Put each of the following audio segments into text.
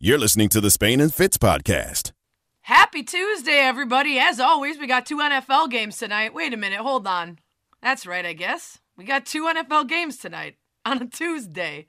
You're listening to the Spain and Fitz podcast. Happy Tuesday, everybody. As always, we got two NFL games tonight. Wait a minute, hold on. That's right, I guess. We got two NFL games tonight on a Tuesday,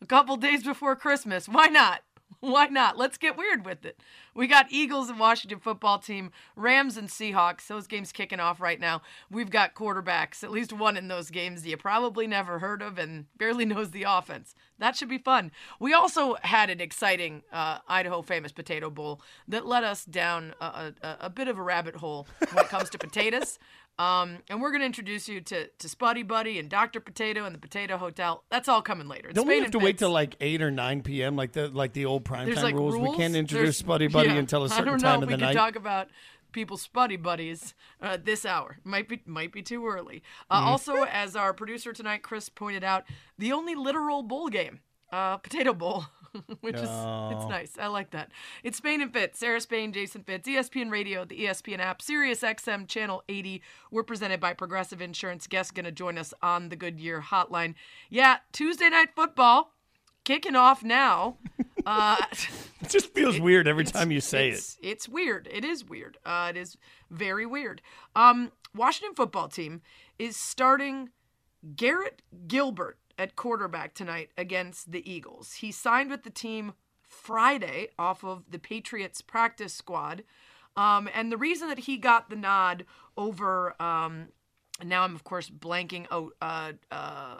a couple days before Christmas. Why not? Why not? Let's get weird with it. We got Eagles and Washington football team, Rams and Seahawks. Those games kicking off right now. We've got quarterbacks, at least one in those games you probably never heard of and barely knows the offense. That should be fun. We also had an exciting uh, Idaho famous potato bowl that led us down a, a, a bit of a rabbit hole when it comes to potatoes. Um, and we're going to introduce you to, to Spuddy Buddy and Dr. Potato and the Potato Hotel. That's all coming later. It's Don't we have to wait till like eight or nine p.m. like the like the old There's primetime like rules? We can't introduce There's- Spuddy Buddy yeah, until a certain don't know time if we the can night. talk about people's Spuddy Buddies uh, this hour. Might be might be too early. Uh, Mm-hmm. Also, as our producer tonight, Chris pointed out, the only literal bowl game, uh, Potato Bowl. Which is it's Oh. nice. I like that. It's Spain and Fitz, Sarah Spain, Jason Fitz, ESPN Radio, the ESPN app, Sirius XM Channel 80. We're presented by Progressive Insurance. Guest gonna join us on the Goodyear Hotline. Yeah, Tuesday night football kicking off now. Uh, It just feels weird every time you say it. it's, It's weird. It is weird. Uh, it is very weird. Um, Washington football team is starting Garrett Gilbert at quarterback tonight against the Eagles. He signed with the team Friday off of the Patriots practice squad. Um, and the reason that he got the nod over, um, now I'm of course blanking. Oh, uh, uh,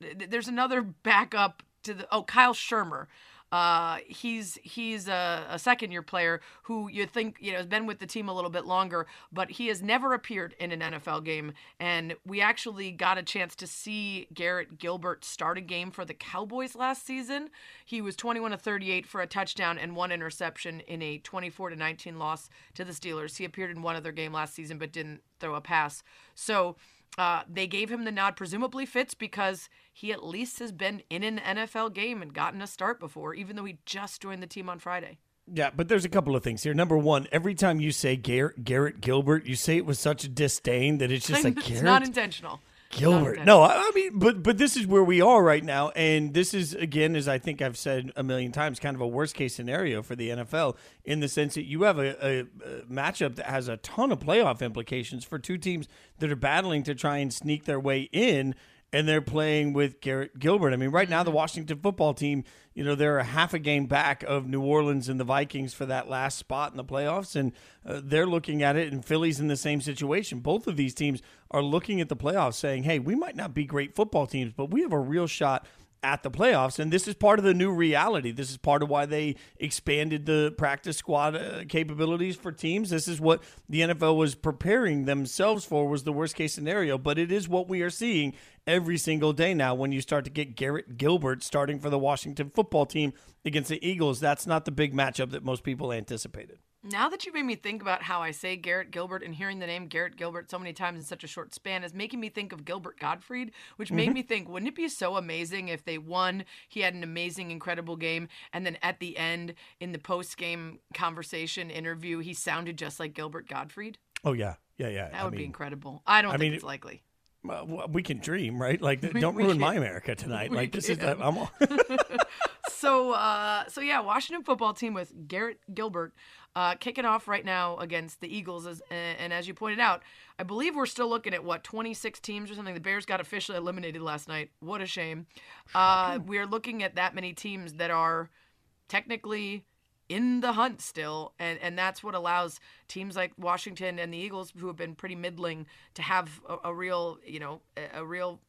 th- there's another backup to the oh Kyle Shurmur. Uh, he's he's a, a second year player who you think you know has been with the team a little bit longer, but he has never appeared in an NFL game. And we actually got a chance to see Garrett Gilbert start a game for the Cowboys last season. He was 21 to 38 for a touchdown and one interception in a 24 to 19 loss to the Steelers. He appeared in one other game last season but didn't throw a pass. So uh, they gave him the nod, presumably Fitz, because he at least has been in an NFL game and gotten a start before, even though he just joined the team on Friday. Yeah, but there's a couple of things here. Number one, every time you say Garrett, Garrett Gilbert, you say it with such disdain that it's just like it's Garrett not intentional. Gilbert. No, I I mean, but but this is where we are right now, and this is again, as I think I've said a million times, kind of a worst case scenario for the NFL in the sense that you have a, a, a matchup that has a ton of playoff implications for two teams that are battling to try and sneak their way in. And they're playing with Garrett Gilbert. I mean, right now the Washington football team, you know, they're a half a game back of New Orleans and the Vikings for that last spot in the playoffs, and uh, they're looking at it. And Philly's in the same situation. Both of these teams are looking at the playoffs, saying, "Hey, we might not be great football teams, but we have a real shot." At the playoffs, and this is part of the new reality. This is part of why they expanded the practice squad uh, capabilities for teams. This is what the NFL was preparing themselves for. Was the worst case scenario, but it is what we are seeing every single day now when you start to get Garrett Gilbert starting for the Washington football team against the Eagles. That's not the big matchup that most people anticipated. Now that you made me think about how I say Garrett Gilbert and hearing the name Garrett Gilbert so many times in such a short span is making me think of Gilbert Gottfried, which made me think, wouldn't it be so amazing if they won? He had an amazing, incredible game, and then at the end, in the post game conversation interview, he sounded just like Gilbert Gottfried. Oh yeah, yeah, yeah. That I would be incredible. I don't I think mean, it's likely. uh, w- we can dream, right? Like, We- don't we ruin my America tonight. We Like, this is can. I'm. all- so uh so yeah washington football team with garrett gilbert uh kicking off right now against the eagles as, and as you pointed out i believe we're still looking at what 26 teams or something? The bears got officially eliminated last night. What a shame. Uh we are looking at that many teams that are technically in the hunt still and and that's what allows teams like washington and the eagles who have been pretty middling to have a, a real you know a, a real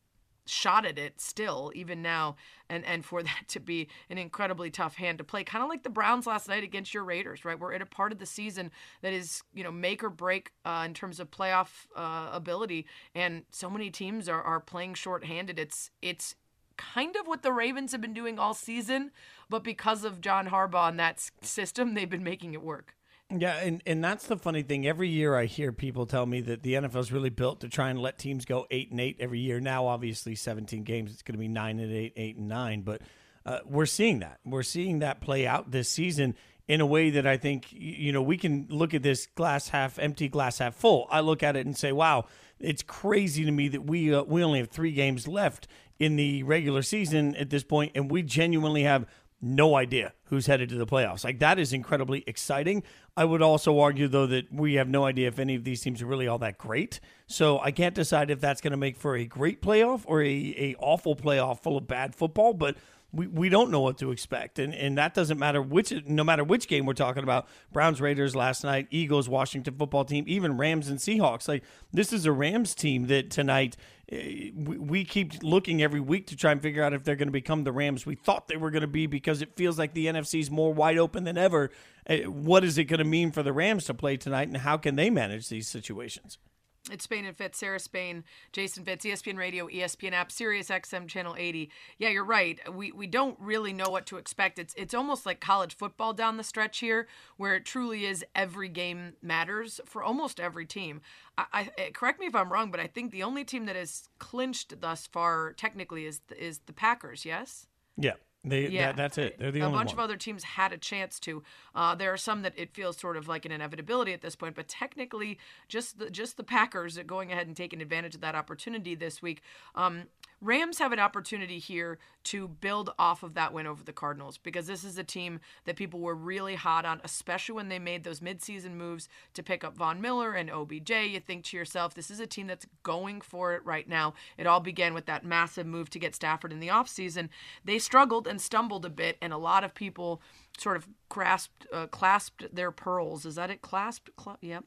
shot at it still even now and and for that to be an incredibly tough hand to play. Kind of like the browns last night against your raiders right? We're at a part of the season that is you know make or break uh, in terms of playoff uh, ability and so many teams are, are playing shorthanded. It's it's kind of what the ravens have been doing all season but because of john harbaugh and that system they've been making it work Yeah, and, and that's the funny thing. Every year I hear people tell me that the NFL is really built to try and let teams go eight and eight every year. Now, obviously, 17 games, it's going to be nine and eight, eight and nine. But uh, we're seeing that. We're seeing that play out this season in a way that I think, you know, we can look at this glass half empty, glass half full. I look at it and say, wow, it's crazy to me that we uh, we only have three games left in the regular season at this point, and we genuinely have no idea who's headed to the playoffs. Like that is incredibly exciting. I would also argue though that we have no idea if any of these teams are really all that great. So I can't decide if that's going to make for a great playoff or a, a awful playoff full of bad football, but we, we don't know what to expect. And and that doesn't matter which no matter which game we're talking about. Browns Raiders last night, Eagles Washington football team, even Rams and Seahawks. Like this is a Rams team that tonight eh, we, keep looking every week to try and figure out if they're going to become the Rams we thought they were going to be because it feels like the NFC is more wide open than ever. Eh, what is it going to mean for the Rams to play tonight and how can they manage these situations? It's Spain and Fitz, Sarah Spain, Jason Fitz, ESPN Radio, ESPN app, Sirius XM channel 80. Yeah, you're right. We we don't really know what to expect. It's it's almost like college football down the stretch here, where it truly is every game matters for almost every team. I, I eh, correct me if I'm wrong, but I think the only team that has clinched thus far technically is is the Packers. Yes. Yeah. They, yeah, that, that's it. They're the a only A bunch one. of other teams had a chance to. Uh, there are some that it feels sort of like an inevitability at this point, but technically, just the just the Packers going ahead and taking advantage of that opportunity this week. Um, Rams have an opportunity here to build off of that win over the Cardinals because this is a team that people were really hot on, especially when they made those midseason moves to pick up Von Miller and OBJ. You think to yourself, this is a team that's going for it right now. It all began with that massive move to get Stafford in the offseason. They struggled and stumbled a bit, and a lot of people sort of grasped, uh, clasped their pearls. Is that it? Clasped, cl- yeah.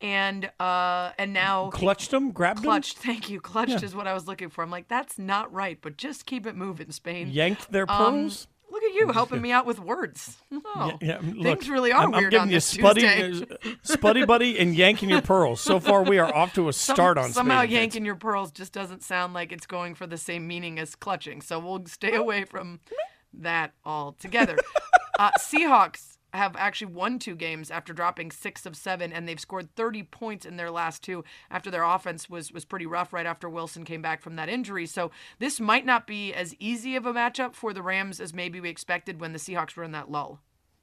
And uh, and now clutched them, grabbed clutched. them. Thank you. Clutched yeah. is what I was looking for. I'm like, that's not right, but just keep it moving, Spain. Yanked their pearls. Um, Look at you helping me out with words. Oh, yeah, yeah. Look, things really are I'm, weird I'm giving on you spuddy, spuddy buddy and yanking your pearls. So far, we are off to a start Some, on somehow Spain yanking your pearls just doesn't sound like it's going for the same meaning as clutching. So we'll stay away from that altogether. uh, Seahawks have actually won two games after dropping six of seven, and they've scored 30 points in their last two after their offense was was pretty rough right after Wilson came back from that injury. So this might not be as easy of a matchup for the Rams as maybe we expected when the Seahawks were in that lull.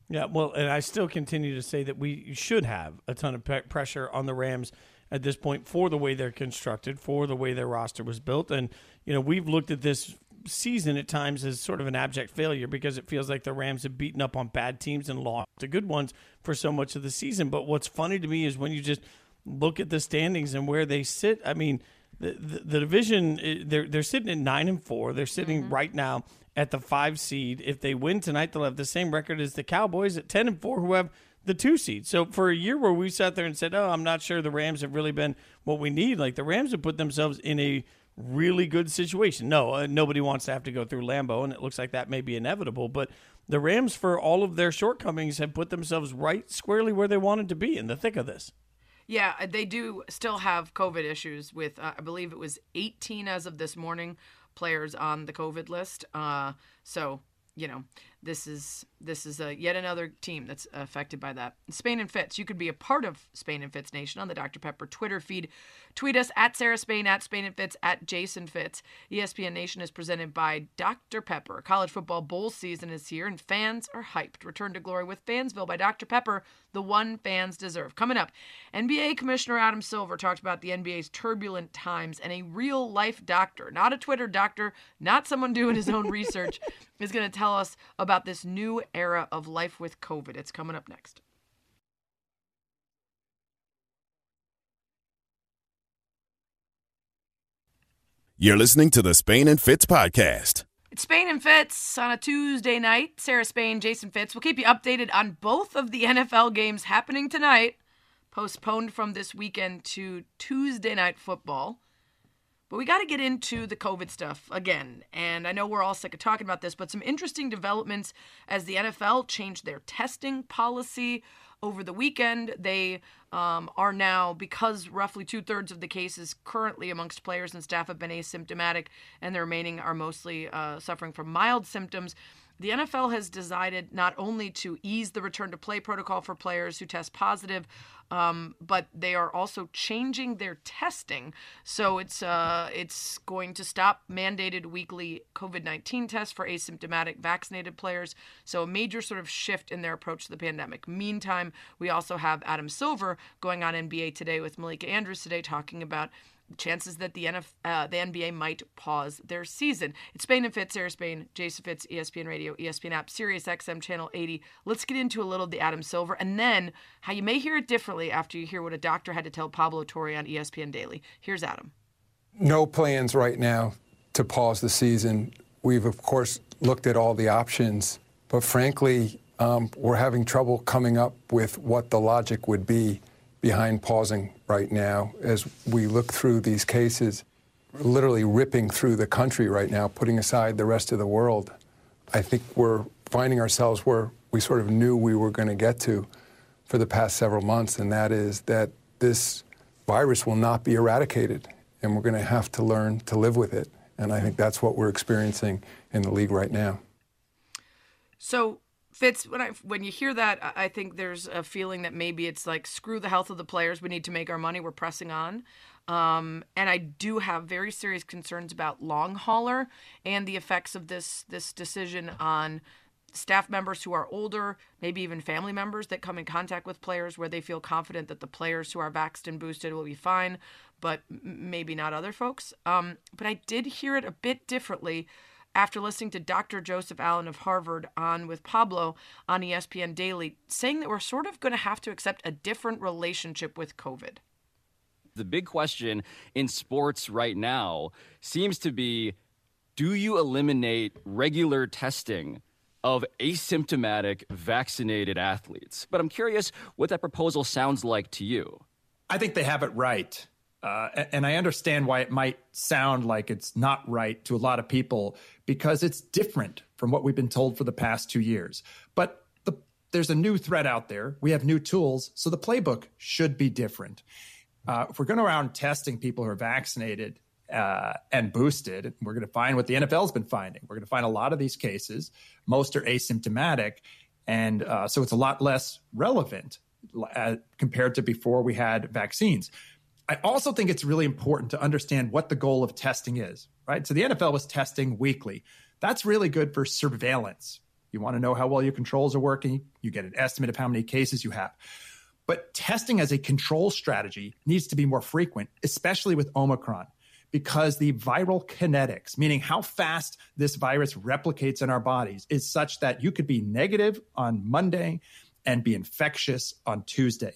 Yeah, well, and I still continue to say that we should have a ton of pe- pressure on the Rams at this point for the way they're constructed, for the way their roster was built, and you know we've looked at this season at times as sort of an abject failure because it feels like the Rams have beaten up on bad teams and lost the good ones for so much of the season. But what's funny to me is when you just look at the standings and where they sit. I mean, the the, the division eh, they're they're sitting at nine and four. They're sitting mm-hmm. right now at the five seed. If they win tonight, they'll have the same record as the Cowboys at ten and four, who have the two seed. So for a year where we sat there and said, "Oh, I'm not sure the Rams have really been what we need," like the Rams have put themselves in a really good situation. No, uh, nobody wants to have to go through Lambeau, and it looks like that may be inevitable. But the Rams, for all of their shortcomings, have put themselves right squarely where they wanted to be in the thick of this. Yeah, uh, they do still have COVID issues with, uh, I believe it was 18 as of this morning, players on the COVID list. Uh, so, you know, this is this is a, yet another team that's affected by that. Spain and Fitz, you could be a part of Spain and Fitz Nation on the Dr. Pepper Twitter feed. Tweet us at Sarah Spain, at Spain and Fitz, at Jason Fitz. ESPN Nation is presented by Dr. Pepper. College football bowl season is here, and fans are hyped. Return to glory with Fansville by Dr. Pepper, the one fans deserve. Coming up, NBA Commissioner Adam Silver talked about the NBA's turbulent times, and a real life doctor, not a Twitter doctor, not someone doing his own research, is going to tell us about this new era of life with COVID. It's coming up next. You're listening to the Spain and Fitz podcast. It's Spain and Fitz on a Tuesday night. Sarah Spain, Jason Fitz. We'll keep you updated on both of the NFL games happening tonight, postponed from this weekend to Tuesday night football. But we got to get into the COVID stuff again. And I know we're all sick of talking about this, but some interesting developments as the NFL changed their testing policy over the weekend. They um, are now, because roughly two thirds of the cases currently amongst players and staff have been asymptomatic, and the remaining are mostly uh, suffering from mild symptoms. The NFL has decided not only to ease the return to play protocol for players who test positive, um, but they are also changing their testing. So it's uh, it's going to stop mandated weekly COVID nineteen tests for asymptomatic vaccinated players. So a major sort of shift in their approach to the pandemic. Meantime, we also have Adam Silver going on NBA today with Malika Andrews today talking about chances that the, NF, uh, the NBA might pause their season. It's Spain and Fitz, Sarah Spain, Jason Fitz, ESPN Radio, ESPN app, Sirius XM Channel 80. Let's get into a little of the Adam Silver and then how you may hear it differently after you hear what a doctor had to tell Pablo Torre on ESPN Daily. Here's Adam. No plans right now to pause the season. We've, of course, looked at all the options, but frankly, um, we're having trouble coming up with what the logic would be behind pausing right now as we look through these cases. Literally ripping through the country right now, putting aside the rest of the world. I think we're finding ourselves where we sort of knew we were going to get to for the past several months, and that is that this virus will not be eradicated, and we're going to have to learn to live with it. And I think that's what we're experiencing in the league right now. So, Fitz, when I when you hear that, I think there's a feeling that maybe it's like screw the health of the players. We need to make our money. We're pressing on. Um, and I do have very serious concerns about long hauler and the effects of this this decision on staff members who are older, maybe even family members that come in contact with players where they feel confident that the players who are vaxxed and boosted will be fine, but maybe not other folks. Um, but I did hear it a bit differently after listening to Dr. Joseph Allen of Harvard on with Pablo on ESPN Daily, saying that we're sort of going to have to accept a different relationship with COVID. The big question in sports right now seems to be do you eliminate regular testing of asymptomatic vaccinated athletes? But I'm curious what that proposal sounds like to you. I think they have it right. Uh, and I understand why it might sound like it's not right to a lot of people because it's different from what we've been told for the past two years. But the, there's a new threat out there. We have new tools, so the playbook should be different. Uh, if we're going around testing people who are vaccinated uh, and boosted, we're going to find what the NFL's been finding. We're going to find a lot of these cases. Most are asymptomatic, and uh, so it's a lot less relevant uh, compared to before we had vaccines. I also think it's really important to understand what the goal of testing is, right? So the NFL was testing weekly. That's really good for surveillance. You want to know how well your controls are working, you get an estimate of how many cases you have. But testing as a control strategy needs to be more frequent, especially with Omicron, because the viral kinetics, meaning how fast this virus replicates in our bodies, is such that you could be negative on Monday and be infectious on Tuesday.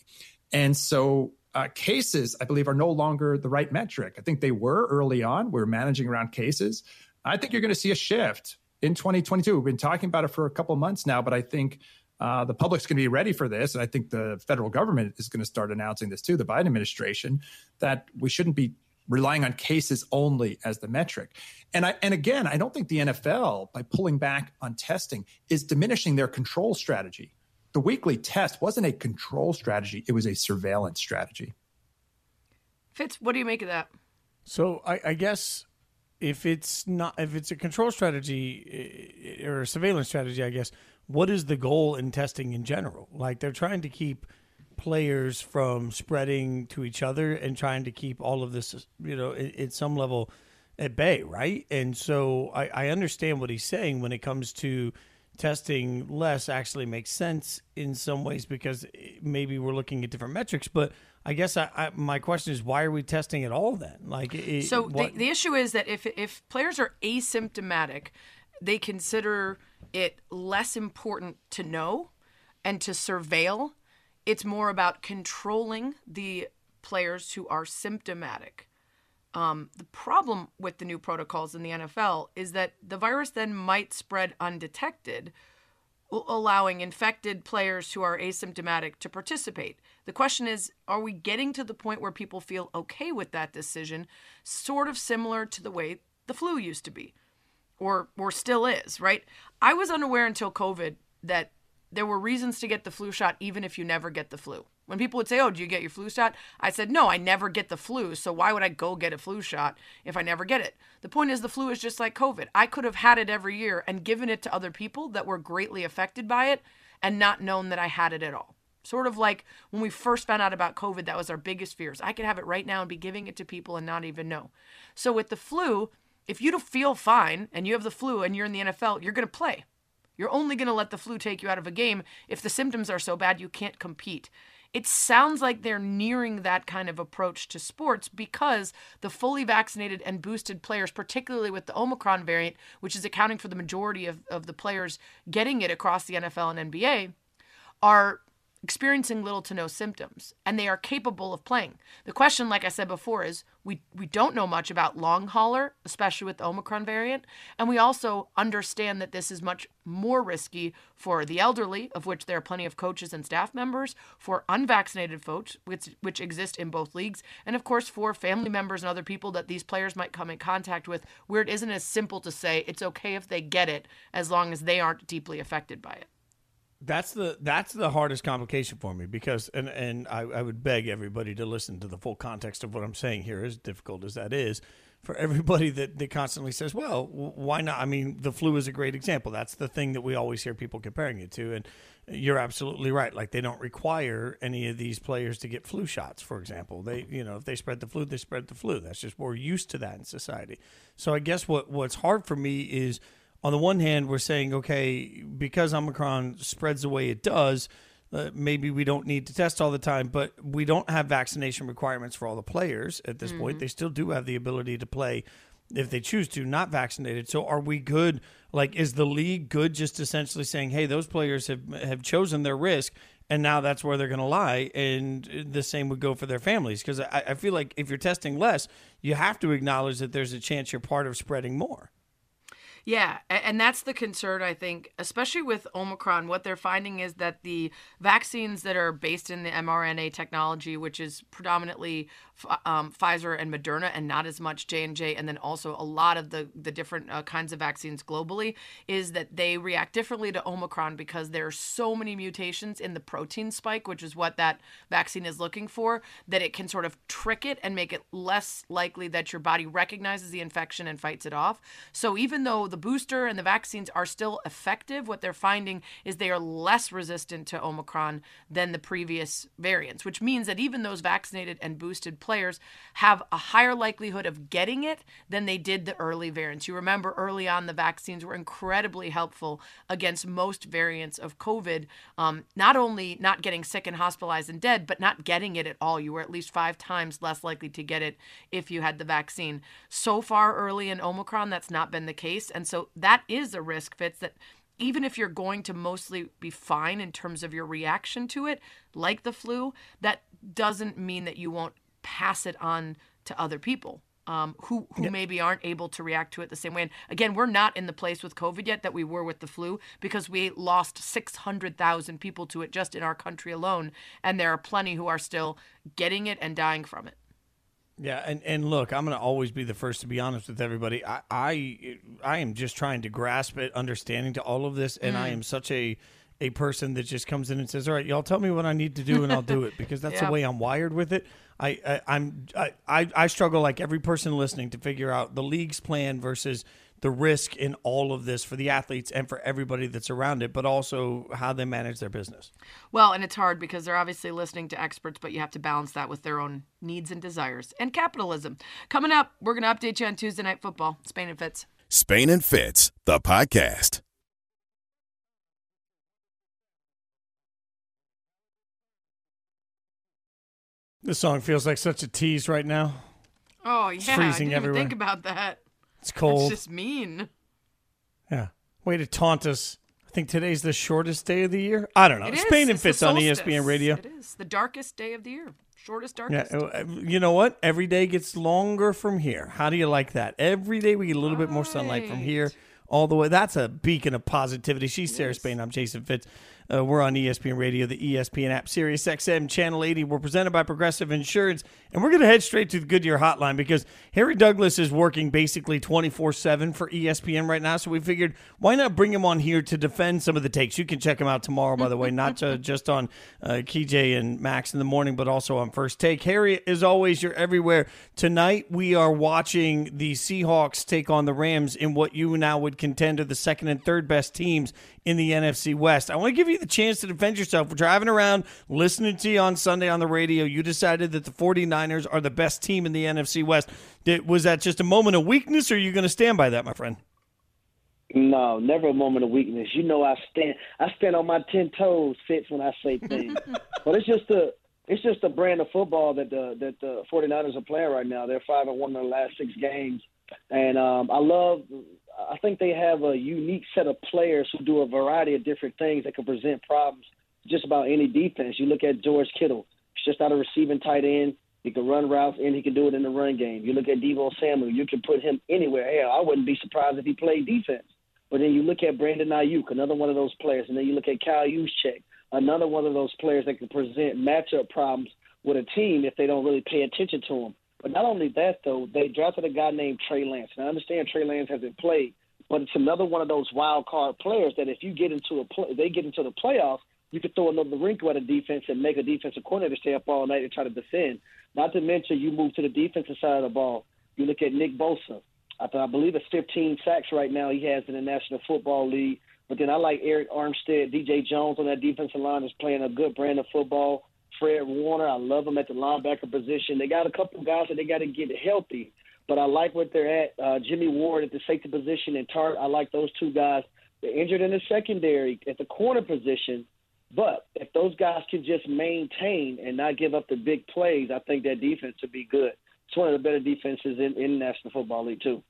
And so uh, cases, I believe, are no longer the right metric. I think they were early on. We are managing around cases. I think you're going to see a shift in 2022. We've been talking about it for a couple months now, but I think uh, the public's going to be ready for this. And I think the federal government is going to start announcing this too, the Biden administration, that we shouldn't be relying on cases only as the metric. And I and again, I don't think the NFL, by pulling back on testing, is diminishing their control strategy the weekly test wasn't a control strategy, it was a surveillance strategy. Fitz, what do you make of that? So I, I guess if it's not if it's a control strategy eh, or a surveillance strategy, I guess what is the goal in testing in general? Like they're trying to keep players from spreading to each other and trying to keep all of this, you know, at, some level at bay, right? And so I, I understand what he's saying when it comes to testing less actually makes sense in some ways because eh, maybe we're looking at different metrics. But I guess I, I, my question is, why are we testing at all then? Like, it, so eh, the, the issue is that if if players are asymptomatic, they consider it less important to know and to surveil. It's more about controlling the players who are symptomatic. Um, the problem with the new protocols in the NFL is that the virus then might spread undetected, allowing infected players who are asymptomatic to participate. The question is are we getting to the point where people feel okay with that decision, sort of similar to the way the flu used to be? Or, or still is, right? I was unaware until COVID that there were reasons to get the flu shot even if you never get the flu. When people would say, "Oh, do you get your flu shot?" I said, "No, I never get the flu, so why would I go get a flu shot if I never get it?" The point is the flu is just like COVID. I could have had it every year and given it to other people that were greatly affected by it and not known that I had it at all. Sort of like when we first found out about COVID, that was our biggest fears. I could have it right now and be giving it to people and not even know. So with the flu, if you don't feel fine and you have the flu and you're in the NFL, you're going to play You're only going to let the flu take you out of a game if the symptoms are so bad you can't compete. It sounds like they're nearing that kind of approach to sports because the fully vaccinated and boosted players, particularly with the Omicron variant, which is accounting for the majority of, of the players getting it across the NFL and NBA, are experiencing little to no symptoms and they are capable of playing. The question like I said before is we we don't know much about long hauler especially with the Omicron variant and we also understand that this is much more risky for the elderly of which there are plenty of coaches and staff members for unvaccinated folks which which exist in both leagues and of course for family members and other people that these players might come in contact with where it isn't as simple to say it's okay if they get it as long as they aren't deeply affected by it. That's the that's the hardest complication for me because and and I, I would beg everybody to listen to the full context of what I'm saying here, as difficult as that is, for everybody that, that constantly says, well, why not? I mean, the flu is a great example. That's the thing that we always hear people comparing it to, and you're absolutely right. Like they don't require any of these players to get flu shots, for example. They, you know, if they spread the flu, they spread the flu. That's just we're used to that in society. So I guess what what's hard for me is on the one hand, we're saying, okay, because Omicron spreads the way it does, uh, maybe we don't need to test all the time, but we don't have vaccination requirements for all the players at this mm-hmm. point. They still do have the ability to play if they choose to, not vaccinated. So are we good? Like, is the league good just essentially saying, hey, those players have, have chosen their risk and now that's where they're going to lie. And the same would go for their families. Because I, I feel like if you're testing less, you have to acknowledge that there's a chance you're part of spreading more. Yeah, and that's the concern, I think, especially with Omicron. What they're finding is that the vaccines that are based in the mRNA technology, which is predominantly um, Pfizer and Moderna, and not as much J and J, and then also a lot of the the different uh, kinds of vaccines globally, is that they react differently to Omicron because there are so many mutations in the protein spike, which is what that vaccine is looking for, that it can sort of trick it and make it less likely that your body recognizes the infection and fights it off. So even though the booster and the vaccines are still effective, what they're finding is they are less resistant to Omicron than the previous variants, which means that even those vaccinated and boosted players have a higher likelihood of getting it than they did the early variants. You remember early on, the vaccines were incredibly helpful against most variants of COVID, um, not only not getting sick and hospitalized and dead, but not getting it at all. You were at least five times less likely to get it if you had the vaccine. So far early in Omicron, that's not been the case. And so that is a risk, Fitz, that even if you're going to mostly be fine in terms of your reaction to it, like the flu, that doesn't mean that you won't pass it on to other people um, who who yep. maybe aren't able to react to it the same way. And again, we're not in the place with COVID yet that we were with the flu because we lost 600,000 people to it just in our country alone, and there are plenty who are still getting it and dying from it. Yeah, and, and look, I'm going to always be the first to be honest with everybody. I, I I am just trying to grasp it, understanding to all of this, and mm. I am such a a person that just comes in and says, "All right, y'all tell me what I need to do, and I'll do it," because that's yeah. the way I'm wired with it. I, I am I, I struggle like every person listening to figure out the league's plan versus the risk in all of this for the athletes and for everybody that's around it, but also how they manage their business. Well, and it's hard because they're obviously listening to experts, but you have to balance that with their own needs and desires and capitalism. Coming up, we're going to update you on Tuesday Night Football. Spain and Fitz. Spain and Fitz, the podcast. This song feels like such a tease right now. Oh yeah, it's freezing I didn't everywhere. Even think about that. It's cold. It's just mean. Yeah, way to taunt us. I think today's the shortest day of the year. I don't know. It Spain is. and Fitz on ESPN Radio. It is the darkest day of the year. Shortest, darkest. Yeah, uh, you know what? Every day gets longer from here. How do you like that? Every day we get a little right. bit more sunlight from here all the way. That's a beacon of positivity. She's Sarah Spain. I'm Jason Fitz. Uh, we're on ESPN Radio, the ESPN app, Sirius XM, Channel 80. We're presented by Progressive Insurance. And we're going to head straight to the Goodyear hotline because Harry Douglas is working basically 24 7 for ESPN right now. So we figured, why not bring him on here to defend some of the takes? You can check him out tomorrow, by the way, not to, just on uh, KJ and Max in the morning, but also on First Take. Harry, as always, you're everywhere. Tonight, we are watching the Seahawks take on the Rams in what you now would contend are the second and third best teams in the NFC West. I want to give you the chance to defend yourself. We're driving around, listening to you on Sunday on the radio. You decided that the 49ers are the best team in the NFC West. Did, was that just a moment of weakness, or are you going to stand by that, my friend? No, never a moment of weakness. You know, I stand I stand on my ten toes, Fitz, when I say things. but it's just a it's just a brand of football that the that the 49ers are playing right now. They're five and one in the last six games, and um, I love. I think they have a unique set of players who do a variety of different things that can present problems just about any defense. You look at George Kittle; he's just out of receiving tight end. He can run routes and he can do it in the run game. You look at Deebo Samuel; you can put him anywhere. Hell, I wouldn't be surprised if he played defense. But then you look at Brandon Aiyuk, another one of those players, and then you look at Kyle Juszczyk, another one of those players that can present matchup problems with a team if they don't really pay attention to them. But not only that, though, they drafted a guy named Trey Lance. And I understand Trey Lance hasn't played, but it's another one of those wild card players that if you get into a play, they get into the playoffs, you could throw another wrinkle at a defense and make a defensive coordinator stay up all night and try to defend. Not to mention, you move to the defensive side of the ball. You look at Nick Bosa. I, I believe it's 15 sacks right now he has in the National Football League. But then I like Arik Armstead, DJ Jones on that defensive line is playing a good brand of football. Fred Warner, I love him at the linebacker position. They got a couple guys that they got to get healthy, but I like what they're at. Uh, Jimmy Ward at the safety position and Tartt, I like those two guys. They're injured in the secondary at the corner position, but if those guys can just maintain and not give up the big plays, I think that defense would be good. It's one of the better defenses in, in National Football League too.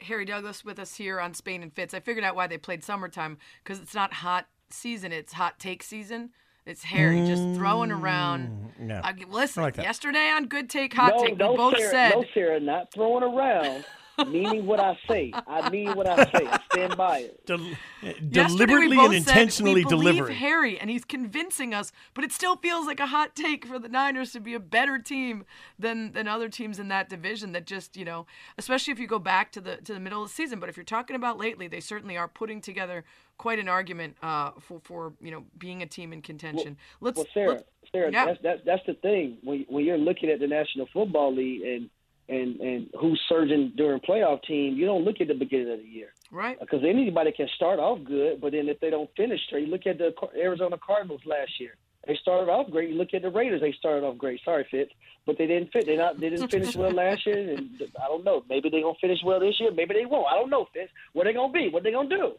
Harry Douglas with us here on Spain and Fitz. I figured out why they played summertime because it's not hot season; it's hot take season. It's Harry just throwing around. Mm, no. I, listen, I like yesterday on Good Take, Hot no, Take, no, we both Sarah, said no, Sarah, not throwing around, meaning what I say. I mean what I say. I stand by it. Del- Yesterday deliberately we both and said intentionally we believe delivering. Harry, and he's convincing us, but it still feels like a hot take for the Niners to be a better team than than other teams in that division. That just you know, especially if you go back to the to the middle of the season. But if you're talking about lately, they certainly are putting together quite an argument uh, for for you know being a team in contention. let's Well, Sarah, let's- Sarah, yeah. that's that's that's the thing when when you're looking at the National Football League and and and who's surging during playoff team, you don't look at the beginning of the year right. Uh, because anybody can start off good, but then if they don't finish straight, you look at the Arizona Cardinals last year. They started off great. You look at the Raiders; they started off great. Sorry, Fitz, but they didn't fit. They not they didn't finish well last year, and I don't know. Maybe they gonna finish well this year. Maybe they won't. I don't know, Fitz. What they gonna be? What they gonna do?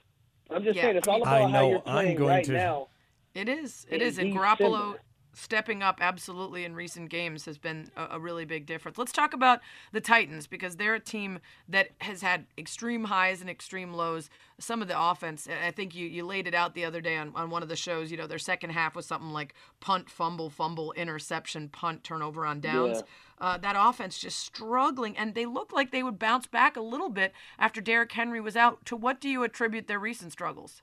I'm just Yeah. saying it's all I about how know. you're I'm playing going right to- now. It is. It in is. And. Garoppolo stepping up absolutely in recent games has been a, a really big difference. Let's talk about the Titans because they're a team that has had extreme highs and extreme lows. Some of the offense, I think you, you laid it out the other day on, on one of the shows, you know, their second half was something like punt, fumble, fumble, interception, punt, turnover on downs. Uh, that offense just struggling, and they look like they would bounce back a little bit after Derrick Henry was out. To what do you attribute their recent struggles?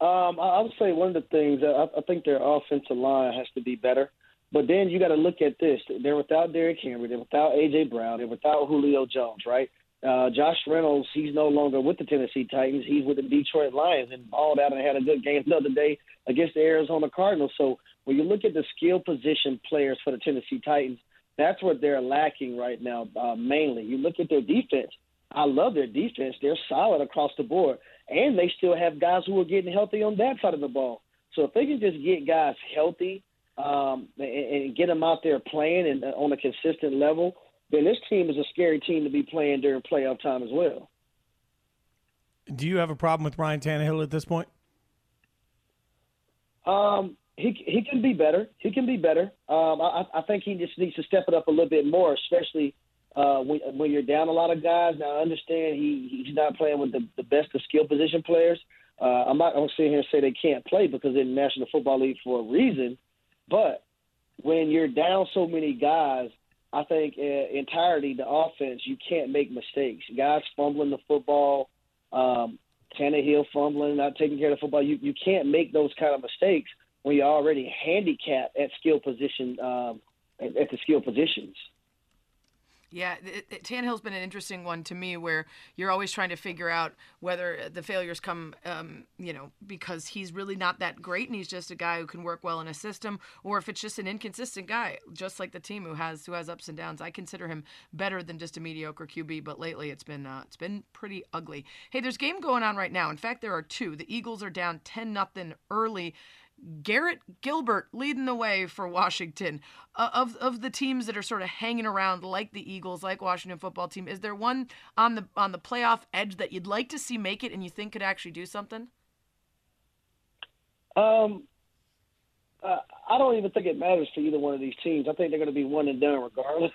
Um, I would say one of the things I, I think their offensive line has to be better. But then you got to look at this: they're without Derrick Henry, they're without AJ Brown, they're without Julio Jones, right? Uh, Josh Reynolds, he's no longer with the Tennessee Titans; he's with the Detroit Lions, and balled out and had a good game the other day against the Arizona Cardinals. So when you look at the skill position players for the Tennessee Titans, that's what they're lacking right now. Uh, mainly, you look at their defense. I love their defense; they're solid across the board and they still have guys who are getting healthy on that side of the ball. So if they can just get guys healthy um, and, and get them out there playing and uh, on a consistent level, then this team is a scary team to be playing during playoff time as well. Do you have a problem with Ryan Tannehill at this point? Um, he he can be better. He can be better. Um, I, I think he just needs to step it up a little bit more, especially uh, when when you're down a lot of guys. Now I understand he he's not playing with the, the best of skill position players. Uh, I'm not going to sit here and say they can't play because they're in the National Football League for a reason. But when you're down so many guys, I think uh, entirely the offense you can't make mistakes. Guys fumbling the football, um, Tannehill fumbling, not taking care of the football. You you can't make those kind of mistakes when you're already handicapped at skill position um, at, at the skill positions. Yeah, it, it, Tannehill's been an interesting one to me, where you're always trying to figure out whether the failures come, um, you know, because he's really not that great and he's just a guy who can work well in a system, or if it's just an inconsistent guy, just like the team who has who has ups and downs. I consider him better than just a mediocre QB, but lately it's been uh, it's been pretty ugly. Hey, there's game going on right now. In fact, there are two. The Eagles are down ten nothing early Garrett Gilbert leading the way for Washington. Uh, of of the teams that are sort of hanging around, like the Eagles, like Washington football team, is there one on the on the playoff edge that you'd like to see make it and you think could actually do something? Um, uh, I don't even think it matters for either one of these teams. I think they're going to be one and done regardless.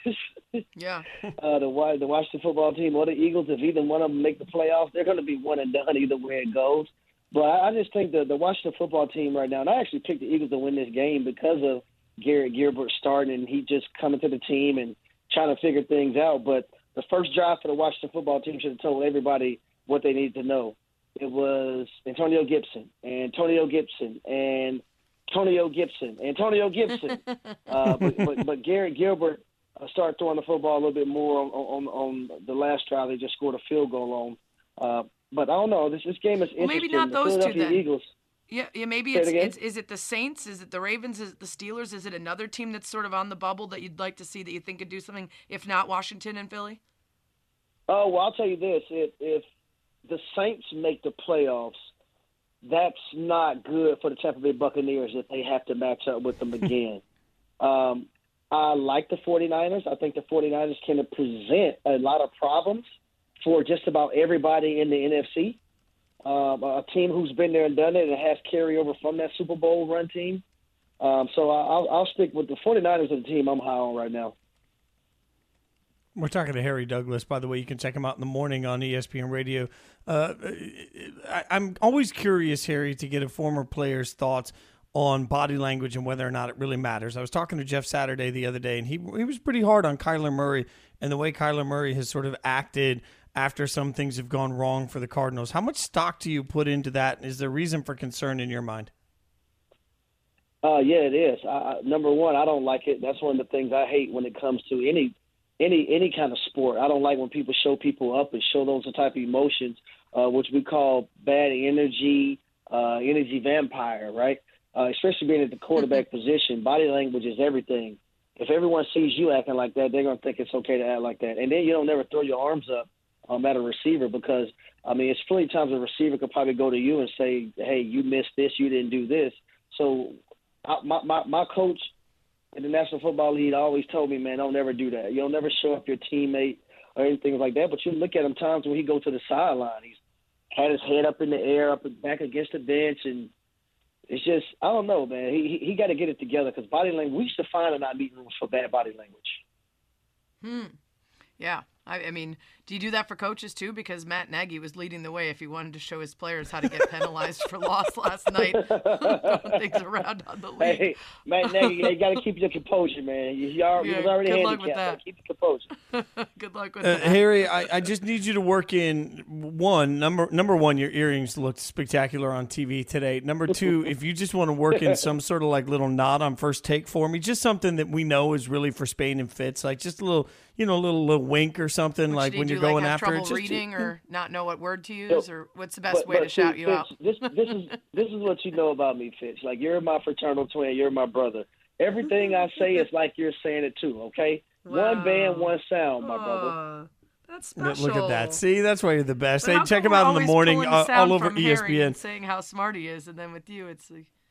yeah. Uh, the the Washington football team or the Eagles, if either one of them make the playoffs, they're going to be one and done either way it goes. But I, just think the the Washington football team right now, and I actually picked the Eagles to win this game because of Garrett Gilbert starting and he just coming to the team and trying to figure things out. But the first drive for the Washington football team should have told everybody what they needed to know. It was Antonio Gibson, and Antonio Gibson, and Antonio Gibson, Antonio Gibson. uh, but, but, but Garrett Gilbert uh, started throwing the football a little bit more on, on, on the last drive. They just scored a field goal on. Uh, but I don't know. This this game is well, interesting. Maybe not those Philadelphia two then. Eagles. Yeah, yeah. Maybe it's, it's is it the Saints? Is it the Ravens? Is it the Steelers? Is it another team that's sort of on the bubble that you'd like to see that you think could do something? If not Washington and Philly. Oh well, I'll tell you this: if if the Saints make the playoffs, that's not good for the Tampa Bay Buccaneers if they have to match up with them again. um, I like the 49ers. I think the 49ers can present a lot of problems for just about everybody in the NFC. Um, a team who's been there and done it and has carryover from that Super Bowl run team. Um, so I'll, I'll stick with the 49ers as the team I'm high on right now. We're talking to Harry Douglas. By the way, you can check him out in the morning on ESPN Radio. Uh, I, I'm always curious, Harry, to get a former player's thoughts on body language and whether or not it really matters. I was talking to Jeff Saturday the other day, and he he was pretty hard on Kyler Murray and the way Kyler Murray has sort of acted after some things have gone wrong for the Cardinals. How much stock do you put into that? Is there reason for concern in your mind? Uh, yeah, it is. I, number one, I don't like it. That's one of the things I hate when it comes to any any any kind of sport. I don't like when people show people up and show those type of emotions, uh, which we call bad energy, uh, energy vampire, right? Uh, especially being at the quarterback position, body language is everything. If everyone sees you acting like that, they're gonna think it's okay to act like that, and then you don't never throw your arms up um, at a receiver because I mean, it's plenty times a receiver could probably go to you and say, "Hey, you missed this, you didn't do this." So, I, my, my my coach in the National Football League always told me, "Man, don't never do that. You'll never show up your teammate or anything like that." But you look at him times when he go to the sideline, he's had his head up in the air, up and back against the bench, and it's just I don't know, man. He he, he got to get it together because body language. We used to find in our meeting rooms for bad body language. Hmm. Yeah. I, I mean, do you do that for coaches too? Because Matt Nagy was leading the way if he wanted to show his players how to get penalized for loss last night. Things around on the league. Hey, Matt Nagy, you got to keep your composure, man. You, you, are, Yeah, was already good luck with that. Keep your composure. Good luck with Uh, that. Harry, I, I just need you to work in one number. Number one, your earrings looked spectacular on TV today. Number two, if you just want to work in some sort of like little nod on first take for me, just something that we know is really for Spain and Fitz, like just a little, you know, a little little wink or something, Which like did when you you're going like have after trouble it. Just, reading or not know what word to use, or what's the best But- way but to shout see, you Fitz, out? This this is this is what you know about me, Fitz. Like you're my fraternal twin, you're my brother. Everything I say is like you're saying it too. Okay, one band, one sound, my brother. That's Look- special. Look at that. See, that's why you're the best. But Hey, check him out in the morning uh, all over from Harry and ESPN. saying how smart he is, and then with you, it's like, it's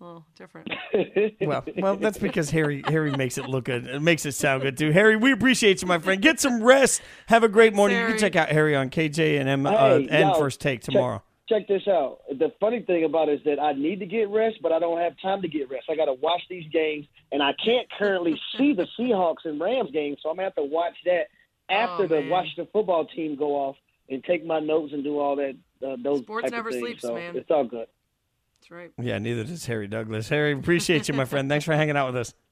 a little different. Well, well, that's because Harry Harry makes it look good. It makes it sound good too. Harry, we appreciate you, my friend. Get some rest. Have a great morning. You can check out Harry on KJ and M uh, Hey, and yo, First Take tomorrow. Check this out. The funny thing about it is that I need to get rest, but I don't have time to get rest. I got to watch these games, and I can't currently see the Seahawks and Rams game, so I'm gonna have to watch that after Oh, the man. Washington football team go off and take my notes and do all that. Uh, those Sports never of sleeps, so man. It's all good. That's right. Yeah, neither does Harry Douglas. Harry, appreciate you, my friend. Thanks for hanging out with us.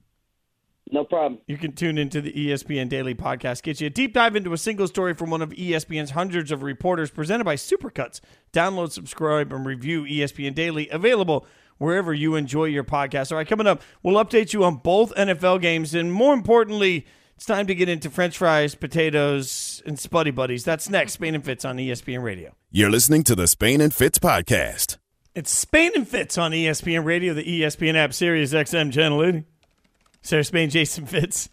No problem. You can tune into the ESPN Daily Podcast, get you a deep dive into a single story from one of ESPN's hundreds of reporters presented by Supercuts. Download, subscribe, and review ESPN Daily, available wherever you enjoy your podcast. All right, coming up, we'll update you on both NFL games, and more importantly, it's time to get into French fries, potatoes, and Spuddy Buddies. That's next, Spain and Fitz on ESPN Radio. You're listening to the Spain and Fitz podcast. It's Spain and Fitz on ESPN Radio, the ESPN app, Sirius XM Channel 80. Sarah Spain, Jason Fitz.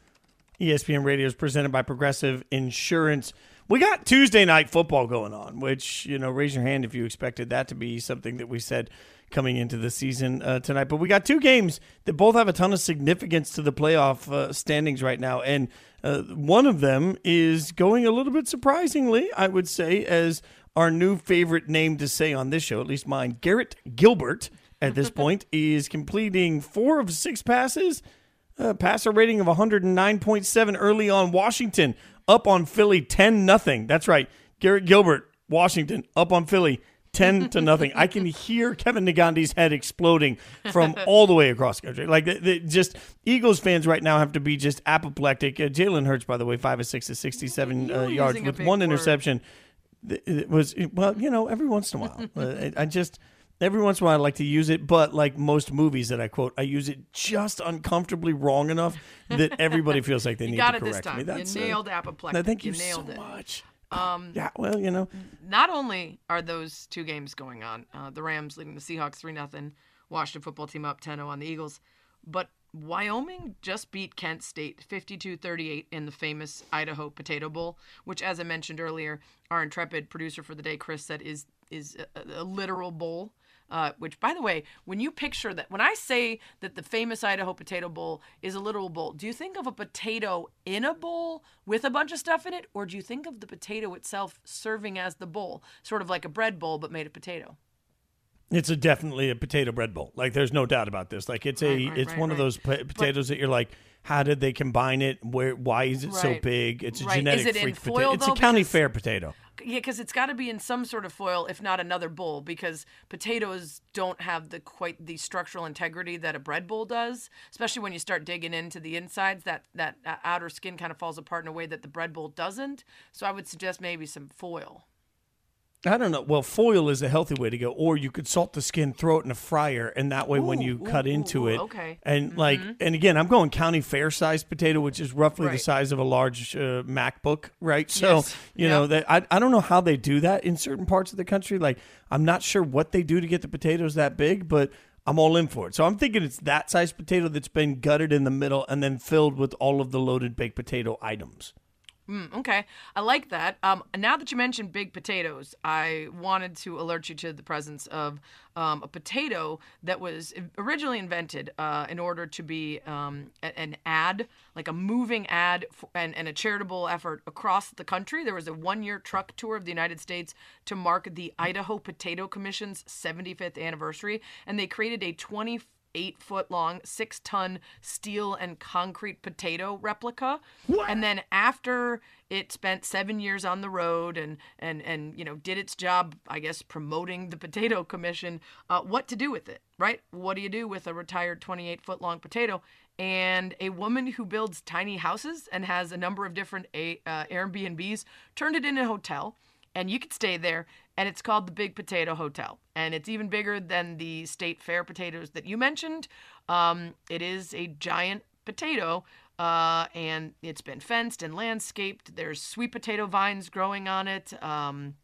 ESPN Radio is presented by Progressive Insurance. We got Tuesday night football going on, which, you know, raise your hand if you expected that to be something that we said coming into the season uh, tonight. But we got two games that both have a ton of significance to the playoff uh, standings right now, and uh, one of them is going a little bit surprisingly, I would say, as our new favorite name to say on this show, at least mine, Garrett Gilbert. At this point, is completing four of six passes uh, passer rating of 109.7 early on. Washington up on Philly 10 nothing. That's right. Garrett Gilbert, Washington up on Philly 10 to nothing. I can hear Kevin Negandhi's head exploding from all the way across the country. Like, the, the, just Eagles fans right now have to be just apoplectic. Uh, Jalen Hurts, by the way, 5 of 6 to 67 uh, yards with one word. interception. It was, well, you know, every once in a while. uh, I just every once in a while I like to use it, but like most movies that I quote, I use it just uncomfortably wrong enough that everybody feels like they You need to correct me. That's you uh, nailed apoplectic. no, thank you, nailed so it. much. Um, yeah, well, you know, Not only are those two games going on, uh, the Rams leading the Seahawks 3 0, Washington football team up 10 0 on the Eagles, but Wyoming just beat Kent State 52 38 in the famous Idaho Potato Bowl, which, as I mentioned earlier, our intrepid producer for the day, Chris, said is, is a, a literal bowl. Uh, which, by the way, when you picture that, when I say that the famous Idaho Potato Bowl is a literal bowl, do you think of a potato in a bowl with a bunch of stuff in it, or do you think of the potato itself serving as the bowl, sort of like a bread bowl but made of potato? It's a definitely a potato bread bowl. Like, there's no doubt about this. Like, it's a, Right, right, it's right, one of those po- potatoes that you're like, how did they combine it? Where? Why is it so big? It's a Right. Is genetic it in freak foil, potato. It's a county Because- fair potato. Yeah, because it's got to be in some sort of foil, if not another bowl, because potatoes don't have the quite the structural integrity that a bread bowl does. Especially when you start digging into the insides, that that outer skin kind of falls apart in a way that the bread bowl doesn't. So I would suggest maybe some foil. I don't know. Well, foil is a healthy way to go, or you could salt the skin, throw it in a fryer, and that way, when you ooh, cut ooh, into ooh, it, okay. and like, and again, I'm going county fair sized potato, which is roughly the size of a large uh, MacBook, right? So Yes. you know that I I don't know how they do that in certain parts of the country. Like, I'm not sure what they do to get the potatoes that big, but. I'm all in for it. So I'm thinking it's that size potato that's been gutted in the middle and then filled with all of the loaded baked potato items. Mm, okay, I like that. Um, now that you mentioned big potatoes, I wanted to alert you to the presence of um, a potato that was originally invented uh, in order to be um, a- an ad, like a moving ad, f and, and a charitable effort across the country. There was a one-year truck tour of the United States to mark the Idaho Potato Commission's 75th anniversary, and they created a 20 eight foot long, six ton steel and concrete potato replica. And then after it spent seven years on the road and and and you know did its job, I guess promoting the potato commission, uh, what to do with it, right? What do you do with a retired 28 foot long potato? And a woman who builds tiny houses and has a number of different a, uh, Airbnbs turned it into a hotel and you could stay there and it's called the big potato hotel. And it's even bigger than the state fair potatoes that you mentioned. Um, it is a giant potato uh, and it's been fenced and landscaped. There's sweet potato vines growing on it. Um,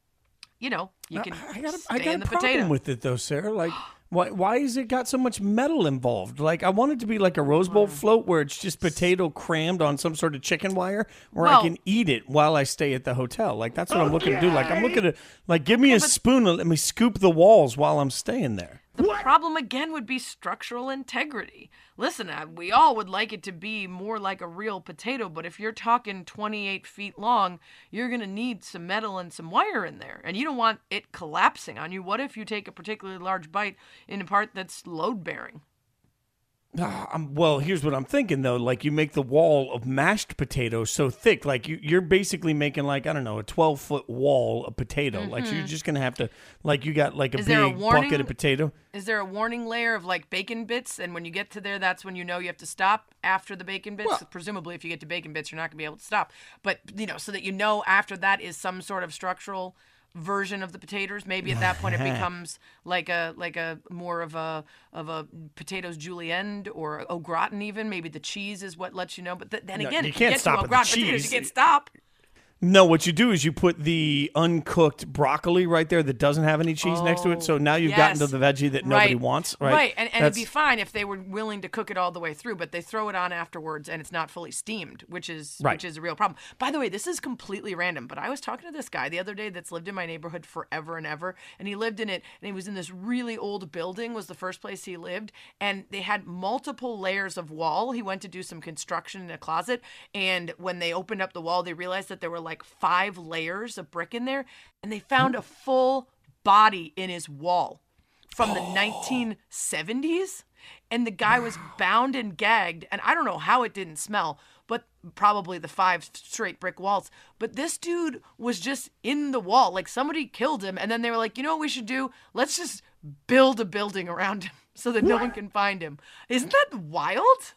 you know you can I got a, I got in a the problem potato. with it though, Sarah. Like, why why is it got so much metal involved? Like, I want it to be like a Rose Bowl float where it's just potato crammed on some sort of chicken wire, where I can eat it while I stay at the hotel. Like, that's what I'm looking to do. Like, I'm looking to like give me a spoon and let me scoop the walls while I'm staying there. The problem again would be structural integrity. Listen, uh, we all would like it to be more like a real potato, but if you're talking 28 feet long, you're going to need some metal and some wire in there. And you don't want it collapsing on you. What if you take a particularly large bite in a part that's load bearing? Ah, I'm, well, here's what I'm thinking though. Like you make the wall of mashed potatoes so thick, like you, you're basically making like I don't know a 12 foot wall of potato. Like so you're just gonna have to like you got like a Mm-hmm. Is there a big warning? bucket of potato. Is there a warning layer of like bacon bits? And when you get to there, that's when you know you have to stop after the bacon bits? Presumably, if you get to bacon bits, you're not going to be able to stop. But, you know, so that you know after that is some sort of structural version of the potatoes maybe at that point it becomes like a like a more of a of a potatoes julienne or au gratin even. Maybe the cheese is what lets you know but th- then No, again you can't stop to au at the gratin potatoes cheese. you can't stop No, what you do is you put the uncooked broccoli right there that doesn't have any cheese next to it. So now you've gotten to the veggie that nobody wants, right? and, and it'd be fine if they were willing to cook it all the way through, but they throw it on afterwards and it's not fully steamed, which is Right. which is a real problem. By the way, this is completely random, but I was talking to this guy the other day that's lived in my neighborhood forever and ever, and he lived in it, and he was in this really old building, was the first place he lived, and they had multiple layers of wall. He went to do some construction in a closet, and when they opened up the wall, they realized that there were like five layers of brick in there, and they hmm. found a full body in his wall from the 1970s and the guy was bound and gagged and i don't know how it didn't smell but probably the five straight brick walls but this dude was just in the wall like somebody killed him and then they were like you know what we should do? Let's just build a building around him so that no one can find him. Isn't that wild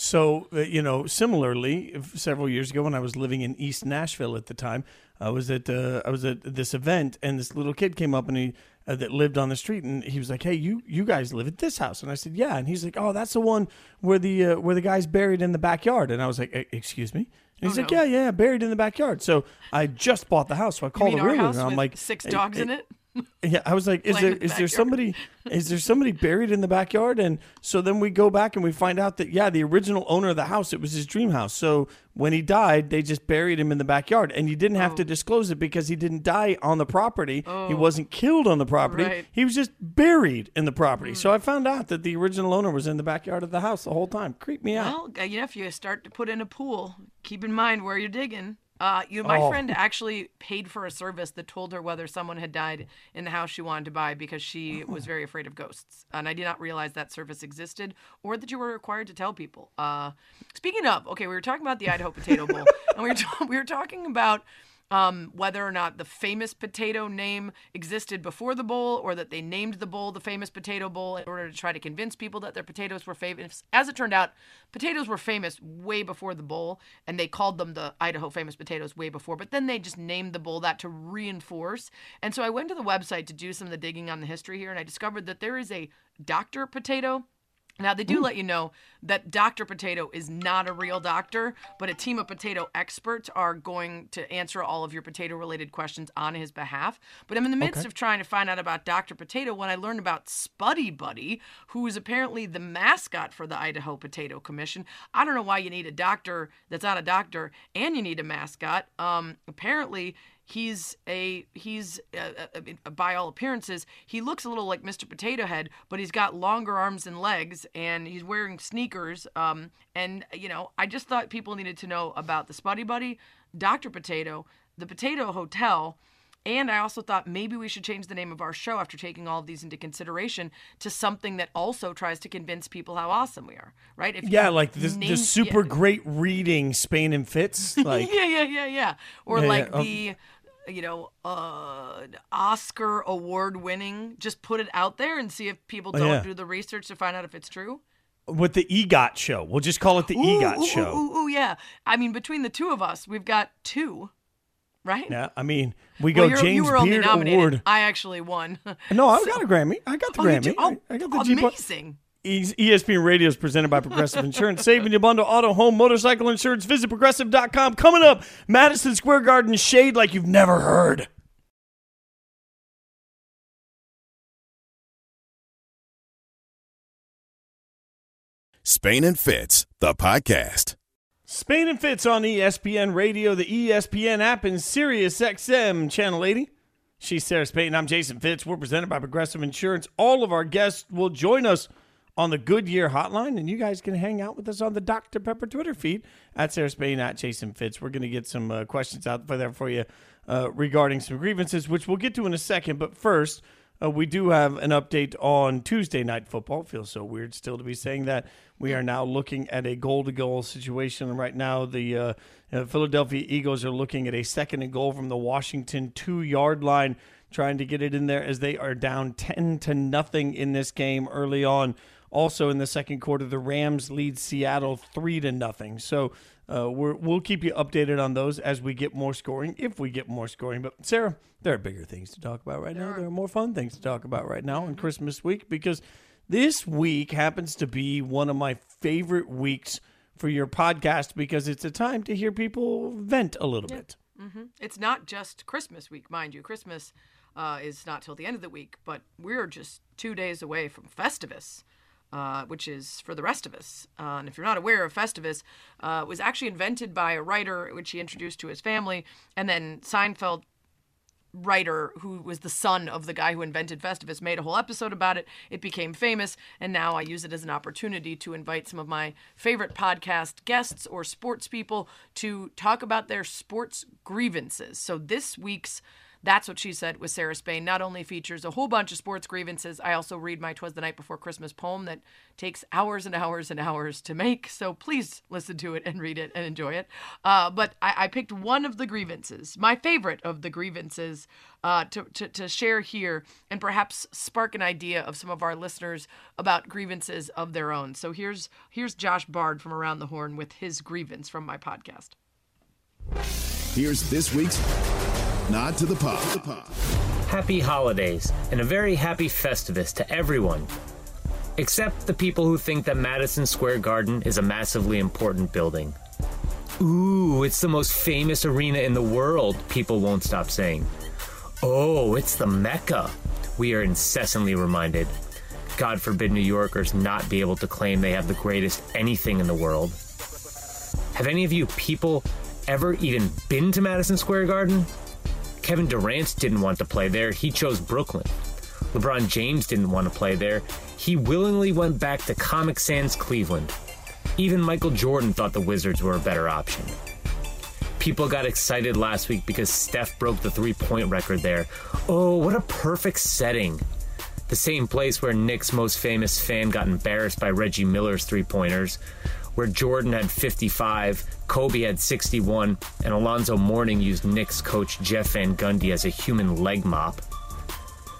So, uh, you know, similarly, several years ago when I was living in East Nashville at the time, I was at uh, I was at this event, and this little kid came up and he uh, that lived on the street, and he was like, "Hey, you you guys live at this house?" And I said, "Yeah." And he's like, "Oh, that's the one where the uh, where the guy's buried in the backyard." And I was like, "E- "Excuse me." And he's Oh, like, no. "Yeah, yeah, buried in the backyard." So I just bought the house, so I called our realtor, and I'm like, six "Hey, dogs hey, in it yeah, I was like, is there the is there somebody is there somebody buried in the backyard? And so then we go back and we find out that yeah, the original owner of the house, it was his dream house. So when he died, they just buried him in the backyard, and you didn't have Oh. to disclose it because he didn't die on the property. He oh. wasn't killed on the property. Right. He was just buried in the property. So hmm. I found out that the original owner was in the backyard of the house the whole time. Creep me out. Well, you know, if you start to put in a pool, keep in mind where you're digging. Uh, you, my Oh. friend actually paid for a service that told her whether someone had died in the house she wanted to buy because she was very afraid of ghosts, and I did not realize that service existed or that you were required to tell people. Uh, speaking of, okay, we were talking about the Idaho Potato Bowl, and we were ta- we were talking about um, whether or not the famous potato name existed before the bowl or that they named the bowl the famous potato bowl in order to try to convince people that their potatoes were famous. As it turned out, potatoes were famous way before the bowl, and they called them the Idaho famous potatoes way before, but then they just named the bowl that to reinforce. And so I went to the website to do some of the digging on the history here, and I discovered that there is a Dr. Potato. Now, they do let you know that Dr. Potato is not a real doctor, but a team of potato experts are going to answer all of your potato related questions on his behalf. But I'm in the midst of trying to find out about Dr. Potato when I learned about Spuddy Buddy, who is apparently the mascot for the Idaho Potato Commission. I don't know why you need a doctor that's not a doctor and you need a mascot. Um, apparently, he's a he's uh, uh, uh, by all appearances he looks a little like Mr. Potato Head, but he's got longer arms and legs, and he's wearing sneakers. Um, and you know, I just thought people needed to know about the Spuddy Buddy, Doctor Potato, the Potato Hotel. And I also thought maybe we should change the name of our show after taking all of these into consideration to something that also tries to convince people how awesome we are, right? If Yeah, like the, the super yeah. great reading Spain and Fitz. Like yeah, yeah, yeah, yeah. Or Yeah, yeah, like um, the, you know, uh, Oscar award winning. Just put it out there and see if people don't Oh, yeah. do the research to find out if it's true. with the EGOT show. We'll just call it the Ooh, EGOT ooh, show. Ooh, ooh, yeah. I mean, between the two of us, we've got two, right? Yeah, I mean, we Well, go James were only Beard nominated. Award. I actually won. No, I got a Grammy. I got the Oh, Grammy. Oh, I, I got the amazing. E- ESPN Radio is presented by Progressive Insurance. Saving you bundle auto, home, motorcycle insurance. Visit progressive.com. Coming up, Madison Square Garden shade like you've never heard. Spain and Fitz, the podcast. Spain and Fitz on ESPN Radio, the ESPN app, and Sirius XM Channel 80. She's Sarah Spain. I'm Jason Fitz. We're presented by Progressive Insurance. All of our guests will join us on the Goodyear Hotline, and you guys can hang out with us on the Dr. Pepper Twitter feed at Sarah Spain, at Jason Fitz. We're going to get some uh, questions out for there for you uh, regarding some grievances, which we'll get to in a second. But first, uh, we do have an update on Tuesday night football. Feels so weird still to be saying that. We are now looking at a goal to goal situation. Right now, the uh, uh, Philadelphia Eagles are looking at a second and goal from the Washington two yard line, trying to get it in there as they are down 10 to nothing in this game early on. Also in the second quarter, the Rams lead Seattle three to nothing. So uh, we're, we'll keep you updated on those as we get more scoring, if we get more scoring. But Sarah, there are bigger things to talk about right now. There are more fun things to talk about right now on Christmas week because this week happens to be one of my favorite weeks for your podcast because it's a time to hear people vent a little bit. It's not just Christmas week, mind you. Christmas uh, is not till the end of the week, but we're just two days away from Festivus. Uh, which is for the rest of us. Uh, and if you're not aware of Festivus, uh, was actually invented by a writer, which he introduced to his family, and then Seinfeld writer who was the son of the guy who invented Festivus made a whole episode about it. It became famous, and now I use it as an opportunity to invite some of my favorite podcast guests or sports people to talk about their sports grievances. So this week's that's what she said with Sarah Spain. Not only features a whole bunch of sports grievances, I also read my Twas the Night Before Christmas poem that takes hours and hours and hours to make. So please listen to it and read it and enjoy it. Uh, but I, I, picked one of the grievances, my favorite of the grievances, uh, to, to, to share here and perhaps spark an idea of some of our listeners about grievances of their own. So here's here's Josh Bard from Around the Horn with his grievance from my podcast. Here's this week's Nod to the Pod. Happy holidays and a very happy Festivus to everyone. Except the people who think that Madison Square Garden is a massively important building. Ooh, it's the most famous arena in the world, people won't stop saying. Oh, it's the Mecca, we are incessantly reminded. God forbid New Yorkers not be able to claim they have the greatest anything in the world. Have any of you people ever even been to Madison Square Garden? Kevin Durant didn't want to play there, he chose Brooklyn. LeBron James didn't want to play there, he willingly went back to Comic Sans Cleveland. Even Michael Jordan thought the Wizards were a better option. People got excited last week because Steph broke the three point record there. Oh, what a perfect setting. The same place where Knicks' most famous fan got embarrassed by Reggie Miller's three pointers, where Jordan had 55, Kobe had 61, and Alonzo Mourning used Knicks coach Jeff Van Gundy as a human leg mop.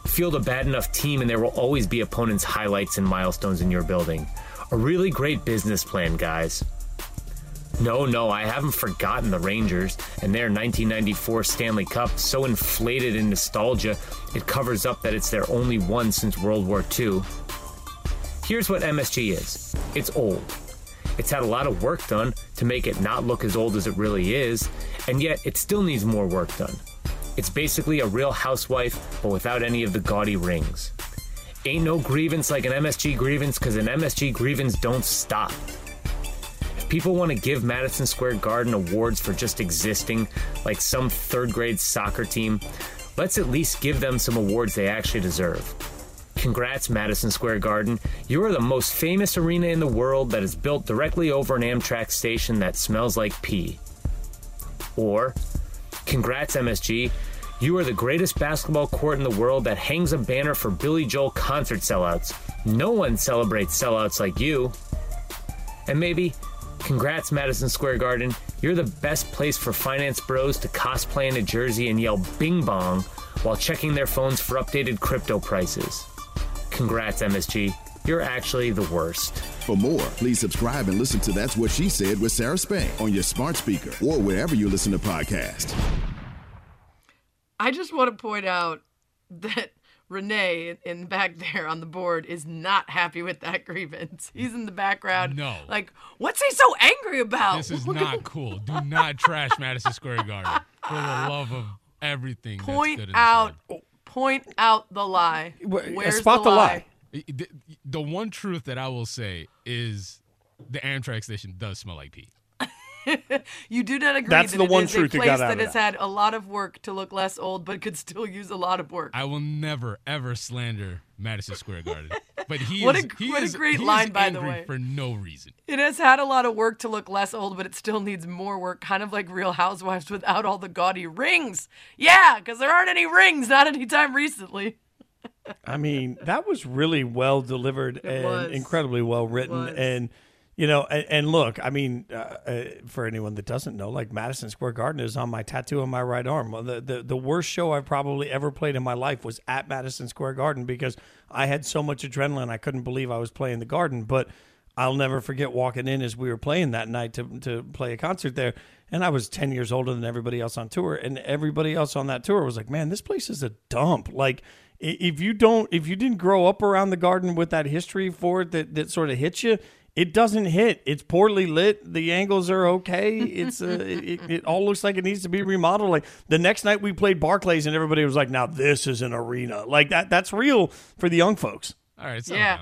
Field a bad enough team, and there will always be opponents' highlights and milestones in your building. A really great business plan, guys. No, no, I haven't forgotten the Rangers and their 1994 Stanley Cup, so inflated in nostalgia, it covers up that it's their only one since World War II. Here's what MSG is it's old. It's had a lot of work done to make it not look as old as it really is, and yet it still needs more work done. It's basically a real housewife, but without any of the gaudy rings. Ain't no grievance like an MSG grievance because an MSG grievance don't stop. If people want to give Madison Square Garden awards for just existing, like some third grade soccer team, let's at least give them some awards they actually deserve. Congrats, Madison Square Garden. You are the most famous arena in the world that is built directly over an Amtrak station that smells like pee. Or, congrats, MSG. You are the greatest basketball court in the world that hangs a banner for Billy Joel concert sellouts. No one celebrates sellouts like you. And maybe, congrats, Madison Square Garden. You're the best place for finance bros to cosplay in a jersey and yell bing bong while checking their phones for updated crypto prices. Congrats, MSG. You're actually the worst. For more, please subscribe and listen to That's What She Said with Sarah Spain on your smart speaker or wherever you listen to podcasts. I just want to point out that Renee in back there on the board is not happy with that grievance. He's in the background. No. Like, what's he so angry about? This is not cool. Do not trash Madison Square Garden for the love of everything. that's point good out world. Point out the lie. Uh, Where's spot the the lie? lie. The, the one truth that I will say is the Amtrak station does smell like pee. You do not agree That's that the it one is truth a place got out that of has that. had a lot of work to look less old, but could still use a lot of work. I will never ever slander Madison Square Garden. But he What is a- he what a great he is line, by the way. for no reason. It has had a lot of work to look less old, but it still needs more work, kind of like Real Housewives without all the gaudy rings. Yeah, because there aren't any rings, not anytime recently. I mean, that was really well delivered and was. incredibly well written. And, you know, and, and look, I mean, uh, uh, for anyone that doesn't know, like Madison Square Garden is on my tattoo on my right arm. The, the, the worst show I've probably ever played in my life was at Madison Square Garden because I had so much adrenaline. I couldn't believe I was playing the garden. But I'll never forget walking in as we were playing that night to, to play a concert there. And I was 10 years older than everybody else on tour. And everybody else on that tour was like, man, this place is a dump. Like, if you don't, if you didn't grow up around the garden with that history for it that, that sort of hits you, it doesn't hit. It's poorly lit. The angles are okay. It's uh, it, it all looks like it needs to be remodeled. Like the next night we played Barclays, and everybody was like, "Now this is an arena." Like that. That's real for the young folks. All right, So yeah.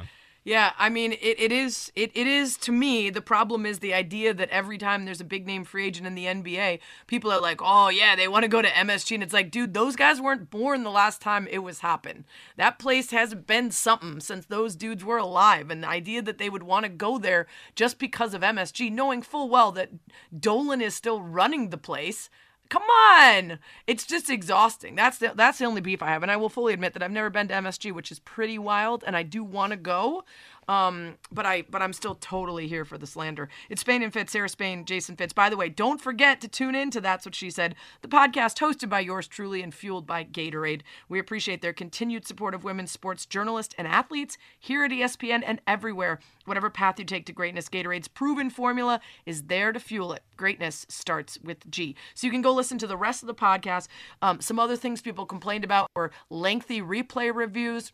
Yeah, I mean, it, it is it, it is to me the problem is the idea that every time there's a big name free agent in the NBA, people are like, oh yeah, they want to go to MSG, and it's like, dude, those guys weren't born the last time it was happen. That place hasn't been something since those dudes were alive, and the idea that they would want to go there just because of MSG, knowing full well that Dolan is still running the place. Come on, it's just exhausting. That's the that's the only beef I have, and I will fully admit that I've never been to MSG, which is pretty wild, and I do want to go. Um, but I but I'm still totally here for the slander. It's Spain and Fitz, Sarah Spain, Jason Fitz. By the way, don't forget to tune in to That's What She Said, the podcast hosted by yours truly and fueled by Gatorade. We appreciate their continued support of women's sports journalists and athletes here at ESPN and everywhere. Whatever path you take to greatness, Gatorade's proven formula is there to fuel it. Greatness starts with G. So you can go listen to the rest of the podcast. Um, some other things people complained about were lengthy replay reviews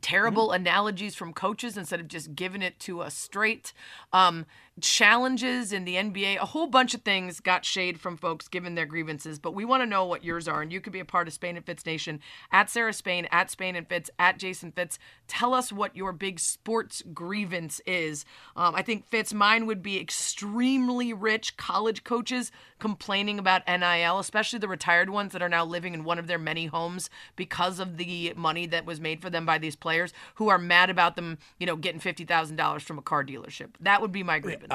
terrible mm-hmm. analogies from coaches instead of just giving it to us straight. Um, challenges in the NBA, a whole bunch of things got shade from folks given their grievances, but we want to know what yours are. And you could be a part of Spain and Fitz Nation at Sarah Spain, at Spain and Fitz, at Jason Fitz. Tell us what your big sports grievance is. Um, I think Fitz, mine would be extremely rich college coaches complaining about NIL, especially the retired ones that are now living in one of their many homes because of the money that was made for them by these players who are mad about them, you know, getting $50,000 from a car dealership. That would be my grievance.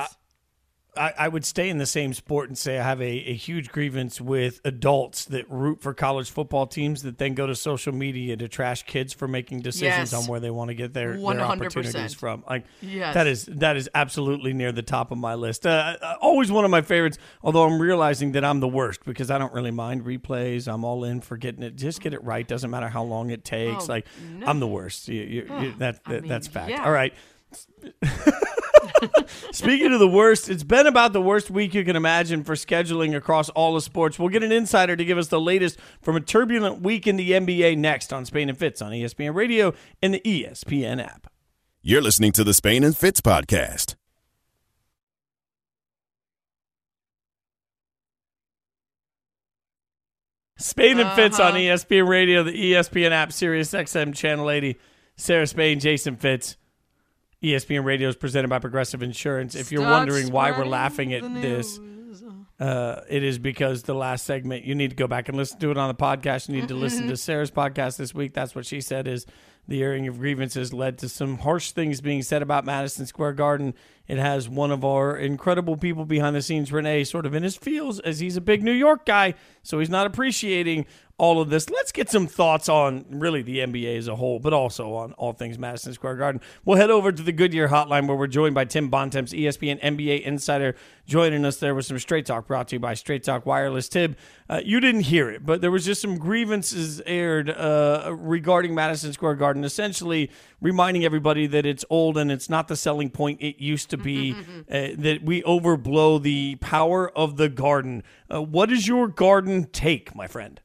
I, I, would stay in the same sport and say I have a, a, huge grievance with adults that root for college football teams that then go to social media to trash kids for making decisions yes. on where they want to get their, their opportunities from. Like yes. that is that is absolutely near the top of my list. Uh, uh, always one of my favorites. Although I'm realizing that I'm the worst because I don't really mind replays. I'm all in for getting it. Just get it right. Doesn't matter how long it takes. Oh, like no. I'm the worst. You, you, you, that, that mean, that's fact. Yeah. All right. Speaking of the worst, it's been about the worst week you can imagine for scheduling across all of sports. We'll get an insider to give us the latest from a turbulent week in the NBA next on Spain and Fitz on ESPN Radio and the ESPN app. You're listening to the Spain and Fitz podcast. Spain and Fitz uh-huh. on ESPN Radio, the ESPN app, Sirius XM Channel 80. Sarah Spain, Jason Fitz. ESPN Radio is presented by Progressive Insurance. If you're wondering why we're laughing at this, uh, it is because the last segment, you need to go back and listen to it on the podcast. You need to listen to Sarah's podcast this week. That's what she said is the airing of grievances led to some harsh things being said about Madison Square Garden. It has one of our incredible people behind the scenes, Renee, sort of in his feels as he's a big New York guy, so he's not appreciating all of this. Let's get some thoughts on really the NBA as a whole, but also on all things Madison Square Garden. We'll head over to the Goodyear Hotline where we're joined by Tim Bontemps, ESPN NBA insider, joining us there with some Straight Talk brought to you by Straight Talk Wireless. Tim, uh, you didn't hear it, but there was just some grievances aired uh, regarding Madison Square Garden, essentially reminding everybody that it's old and it's not the selling point it used to be, uh, that we overblow the power of the Garden. Uh, what is your Garden take, my friend?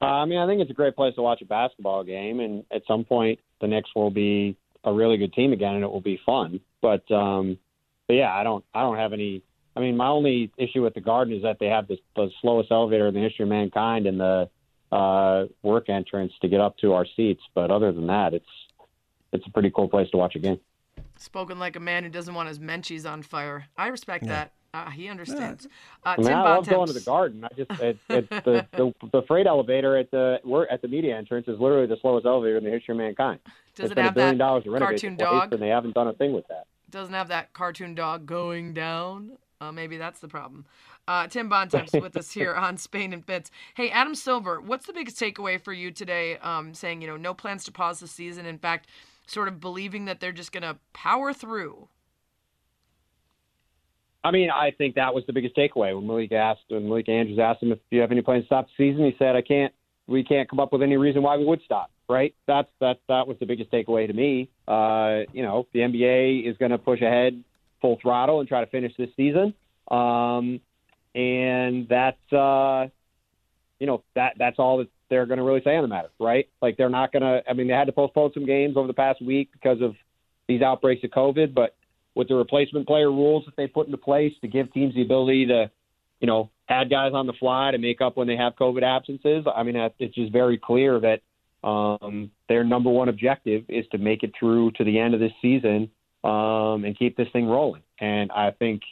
Uh, I mean, I think it's a great place to watch a basketball game, and at some point, the Knicks will be a really good team again, and it will be fun. But, um, but yeah, I don't, I don't have any. I mean, my only issue with the Garden is that they have this, the slowest elevator in the history of mankind, and the uh, work entrance to get up to our seats. But other than that, it's it's a pretty cool place to watch a game. Spoken like a man who doesn't want his menchies on fire. I respect yeah. that. Uh, he understands. Uh, I, mean, I love going to the garden. I just it, it, the, the the freight elevator at the we're at the media entrance is literally the slowest elevator in the history of mankind. Does it's it have a billion that dollars to renovate cartoon dog? and they haven't done a thing with that. Doesn't have that cartoon dog going down. Uh, maybe that's the problem. Uh, Tim Bontemps with us here on Spain and Fitz. Hey, Adam Silver, what's the biggest takeaway for you today? Um, saying you know no plans to pause the season. In fact, sort of believing that they're just going to power through. I mean, I think that was the biggest takeaway when Malika asked when Malika Andrews asked him if you have any plans to stop the season. He said, "I can't. We can't come up with any reason why we would stop." Right? That's that. That was the biggest takeaway to me. Uh, you know, the NBA is going to push ahead full throttle and try to finish this season. Um, and that's uh, you know that that's all that they're going to really say on the matter, right? Like they're not going to. I mean, they had to postpone some games over the past week because of these outbreaks of COVID, but with the replacement player rules that they put into place to give teams the ability to, you know, add guys on the fly to make up when they have COVID absences. I mean, it's just very clear that um, their number one objective is to make it through to the end of this season um, and keep this thing rolling. And I think,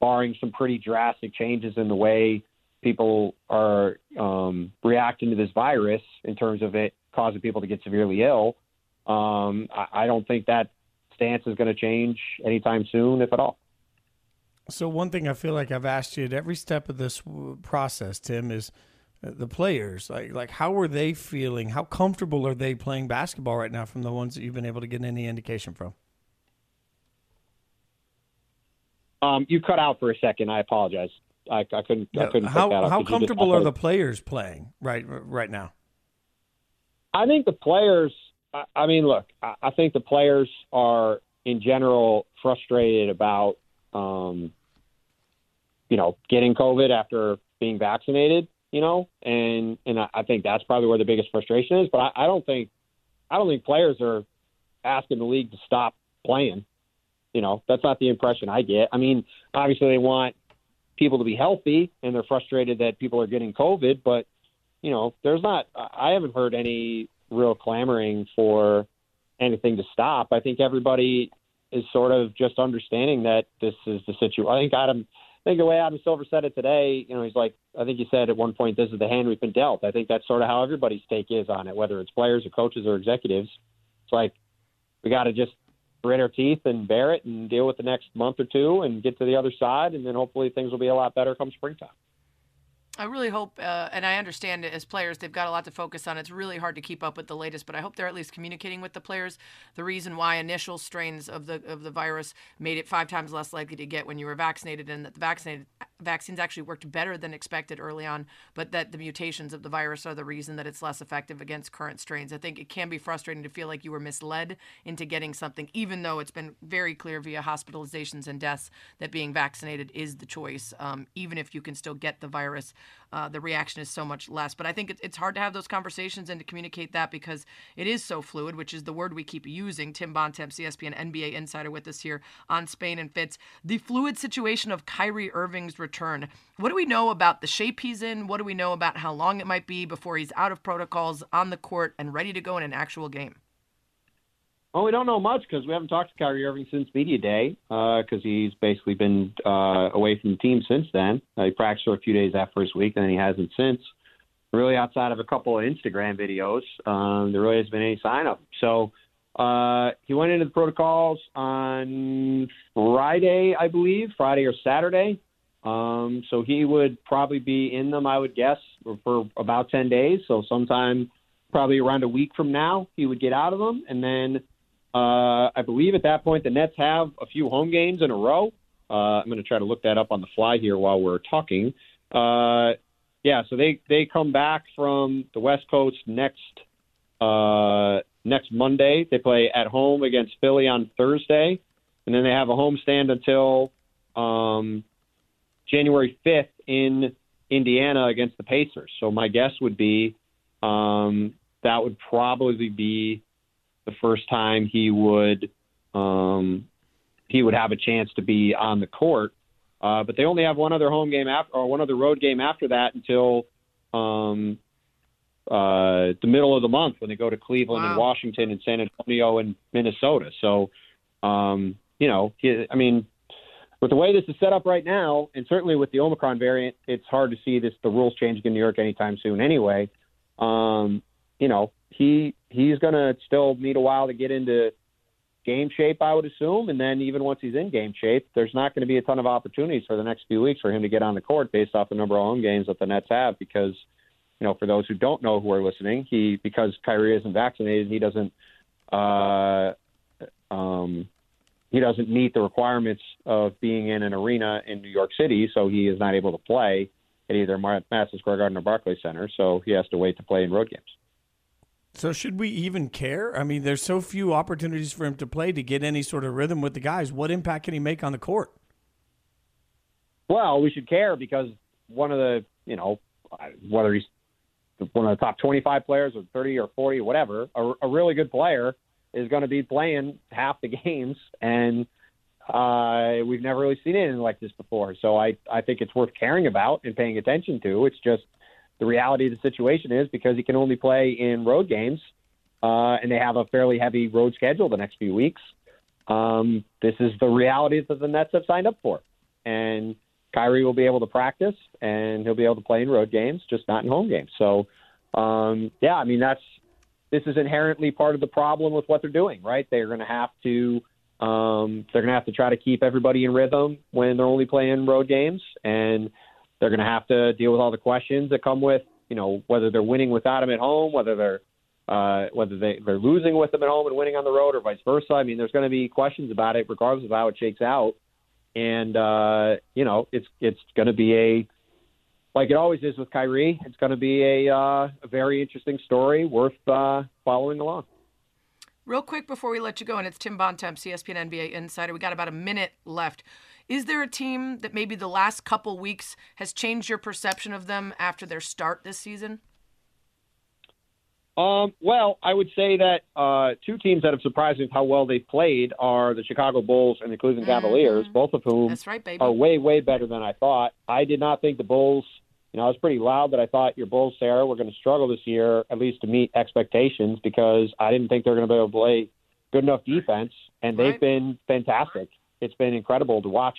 barring some pretty drastic changes in the way people are um, reacting to this virus in terms of it causing people to get severely ill, um, I, I don't think that stance is going to change anytime soon, if at all. So one thing I feel like I've asked you at every step of this process, Tim, is uh, the players. Like, like how are they feeling? How comfortable are they playing basketball right now? From the ones that you've been able to get any indication from. Um, you cut out for a second. I apologize. I, I couldn't. I couldn't. how how comfortable are the players playing right right now? I think the players. I mean, look. I I think the players are in general frustrated about, um, you know, getting COVID after being vaccinated. You know, and and I think that's probably where the biggest frustration is. But I, I don't think, I don't think players are asking the league to stop playing. You know, that's not the impression I get. I mean, obviously they want people to be healthy and they're frustrated that people are getting COVID, but you know, there's not I haven't heard any real clamoring for anything to stop. I think everybody is sort of just understanding that this is the situation. I think Adam I think the way Adam Silver said it today, you know, he's like, I think he said at one point, this is the hand we've been dealt. I think that's sort of how everybody's take is on it, whether it's players or coaches or executives. It's like, we got to just grit our teeth and bear it and deal with the next month or two and get to the other side, and then hopefully things will be a lot better come springtime. I really hope, uh, and I understand as players, they've got a lot to focus on. It's really hard to keep up with the latest, but I hope they're at least communicating with the players the reason why initial strains of the of the virus made it five times less likely to get when you were vaccinated, and that the vaccinated vaccines actually worked better than expected early on, but that the mutations of the virus are the reason that it's less effective against current strains. I think it can be frustrating to feel like you were misled into getting something, even though it's been very clear via hospitalizations and deaths that being vaccinated is the choice, um, even if you can still get the virus uh, the reaction is so much less. But I think it's hard to have those conversations and to communicate that because it is so fluid, which is the word we keep using. Tim Bontemps, ESPN NBA insider, with us here on Spain and Fitz. The fluid situation of Kyrie Irving's return. What do we know about the shape he's in? What do we know about how long it might be before he's out of protocols on the court and ready to go in an actual game? Well, we don't know much because we haven't talked to Kyrie Irving since media day because uh, he's basically been uh, away from the team since then. Uh, he practiced for a few days that first week, and then he hasn't since. Really, outside of a couple of Instagram videos, um, there really hasn't been any sign of him. So uh, he went into the protocols on Friday, I believe, Friday or Saturday. Um, so he would probably be in them, I would guess, for, for about 10 days. So sometime probably around a week from now, he would get out of them, and then uh, I believe at that point the Nets have a few home games in a row. Uh, I'm going to try to look that up on the fly here while we're talking. Uh, yeah, so they they come back from the West Coast next uh, next Monday. They play at home against Philly on Thursday, and then they have a home stand until um, January 5th in Indiana against the Pacers. So my guess would be um, that would probably be the first time he would um, he would have a chance to be on the court. Uh, but they only have one other home game after, or one other road game after that until um, uh, the middle of the month when they go to Cleveland wow. and Washington and San Antonio and Minnesota. So, um, you know, I mean, with the way this is set up right now, and certainly with the Omicron variant, it's hard to see this the rules changing in New York anytime soon. Anyway, um, you know, he he's going to still need a while to get into game shape, I would assume. And then even once he's in game shape, there's not going to be a ton of opportunities for the next few weeks for him to get on the court based off the number of home games that the Nets have. Because, you know, for those who don't know who are listening, he because Kyrie isn't vaccinated, he doesn't. Uh, um, he doesn't meet the requirements of being in an arena in New York City, so he is not able to play at either Madison Square Garden or Barclays Center. So he has to wait to play in road games. So should we even care? I mean, there's so few opportunities for him to play to get any sort of rhythm with the guys. What impact can he make on the court? Well, we should care because one of the, you know, whether he's one of the top 25 players or 30 or 40 or whatever, a, a really good player is going to be playing half the games, and uh, we've never really seen anything like this before. So I, I think it's worth caring about and paying attention to. It's just the reality of the situation is because he can only play in road games, uh, and they have a fairly heavy road schedule the next few weeks. Um, this is the reality that the Nets have signed up for, and Kyrie will be able to practice and he'll be able to play in road games, just not in home games. So, um, yeah, I mean that's this is inherently part of the problem with what they're doing, right? They're going to have to um, they're going to have to try to keep everybody in rhythm when they're only playing road games, and they're going to have to deal with all the questions that come with you know whether they're winning without him at home, whether they're uh, whether they, they're losing with them at home and winning on the road, or vice versa. I mean, there's going to be questions about it, regardless of how it shakes out. And uh, you know, it's it's going to be a like it always is with Kyrie. It's going to be a, uh, a very interesting story, worth uh, following along. Real quick before we let you go, and it's Tim Bontemps, ESPN NBA insider. We got about a minute left. Is there a team that maybe the last couple weeks has changed your perception of them after their start this season? Um, well, I would say that uh, two teams that have surprised me with how well they've played are the Chicago Bulls and the Cleveland Mm-hmm. Cavaliers, both of whom right, are way, way better than I thought. I did not think the Bulls, you know, I was pretty loud that I thought your Bulls, Sarah, were going to struggle this year, at least to meet expectations, because I didn't think they were going to be able to play good enough defense, and they've Right. been fantastic. It's been incredible to watch.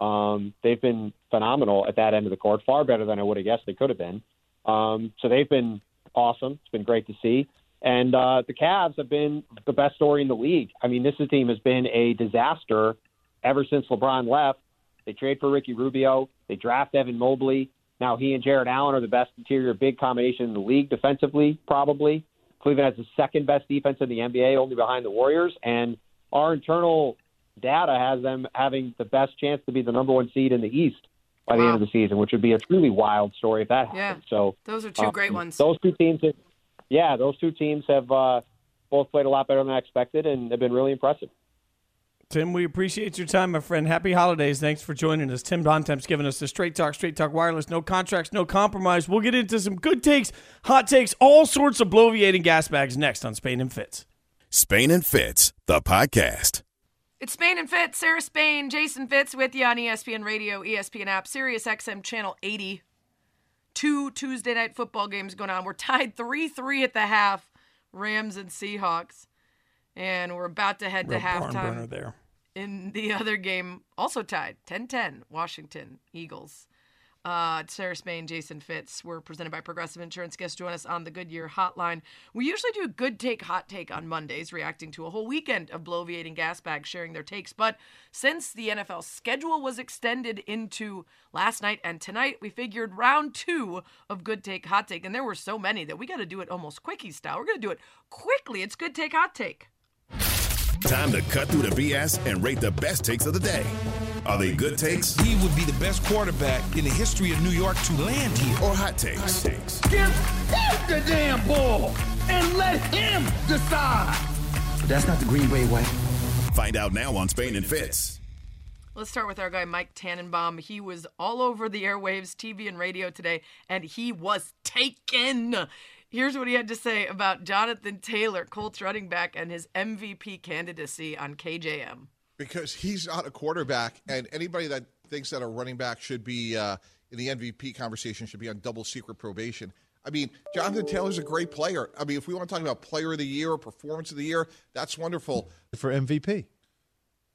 Um, they've been phenomenal at that end of the court, far better than I would have guessed they could have been. Um, so they've been awesome. It's been great to see. And uh, the Cavs have been the best story in the league. I mean, this team has been a disaster ever since LeBron left. They trade for Ricky Rubio. They draft Evan Mobley. Now he and Jarrett Allen are the best interior big combination in the league defensively, probably. Cleveland has the second best defense in the NBA, only behind the Warriors. And our internal data has them having the best chance to be the number one seed in the East by the Wow. end of the season, which would be a truly wild story if that Yeah. happens. So Those are two um, great ones. Those two teams, have, yeah, those two teams have uh, both played a lot better than I expected, and have been really impressive. Tim, we appreciate your time, my friend. Happy holidays. Thanks for joining us. Tim Bontemps giving us the straight talk, straight talk wireless, no contracts, no compromise. We'll get into some good takes, hot takes, all sorts of bloviating gas bags next on Spain and Fitz. Spain and Fitz, the podcast. It's Spain and Fitz, Sarah Spain, Jason Fitz with you on ESPN Radio, ESPN app, Sirius XM channel 80. Two Tuesday night football games going on. We're tied 3 3 at the half, Rams and Seahawks. And we're about to head Real to barn halftime. burner there. In the other game, also tied 10 10, Washington Eagles. Uh, Sarah Spain, Jason Fitz. We're presented by Progressive Insurance. Guests join us on the Goodyear Hotline. We usually do a good take, hot take on Mondays, reacting to a whole weekend of bloviating gas bags sharing their takes. But since the NFL schedule was extended into last night and tonight, we figured round two of good take, hot take, and there were so many that we got to do it almost quickie style. We're going to do it quickly. It's good take, hot take. Time to cut through the BS and rate the best takes of the day. Are they good takes He would be the best quarterback in the history of New York to land here. or hot takes? Takes. Give him the damn ball and let him decide. That's not the Green Bay way. Find out now on Spain and Fitz. Let's start with our guy Mike Tannenbaum. He was all over the airwaves, TV and radio today, and he was taken. Here's what he had to say about Jonathan Taylor, Colts running back, and his MVP candidacy on KJM. because he's not a quarterback, and anybody that thinks that a running back should be uh, in the MVP conversation should be on double secret probation. I mean, Jonathan Taylor's a great player. I mean, if we want to talk about player of the year or performance of the year, that's wonderful for MVP.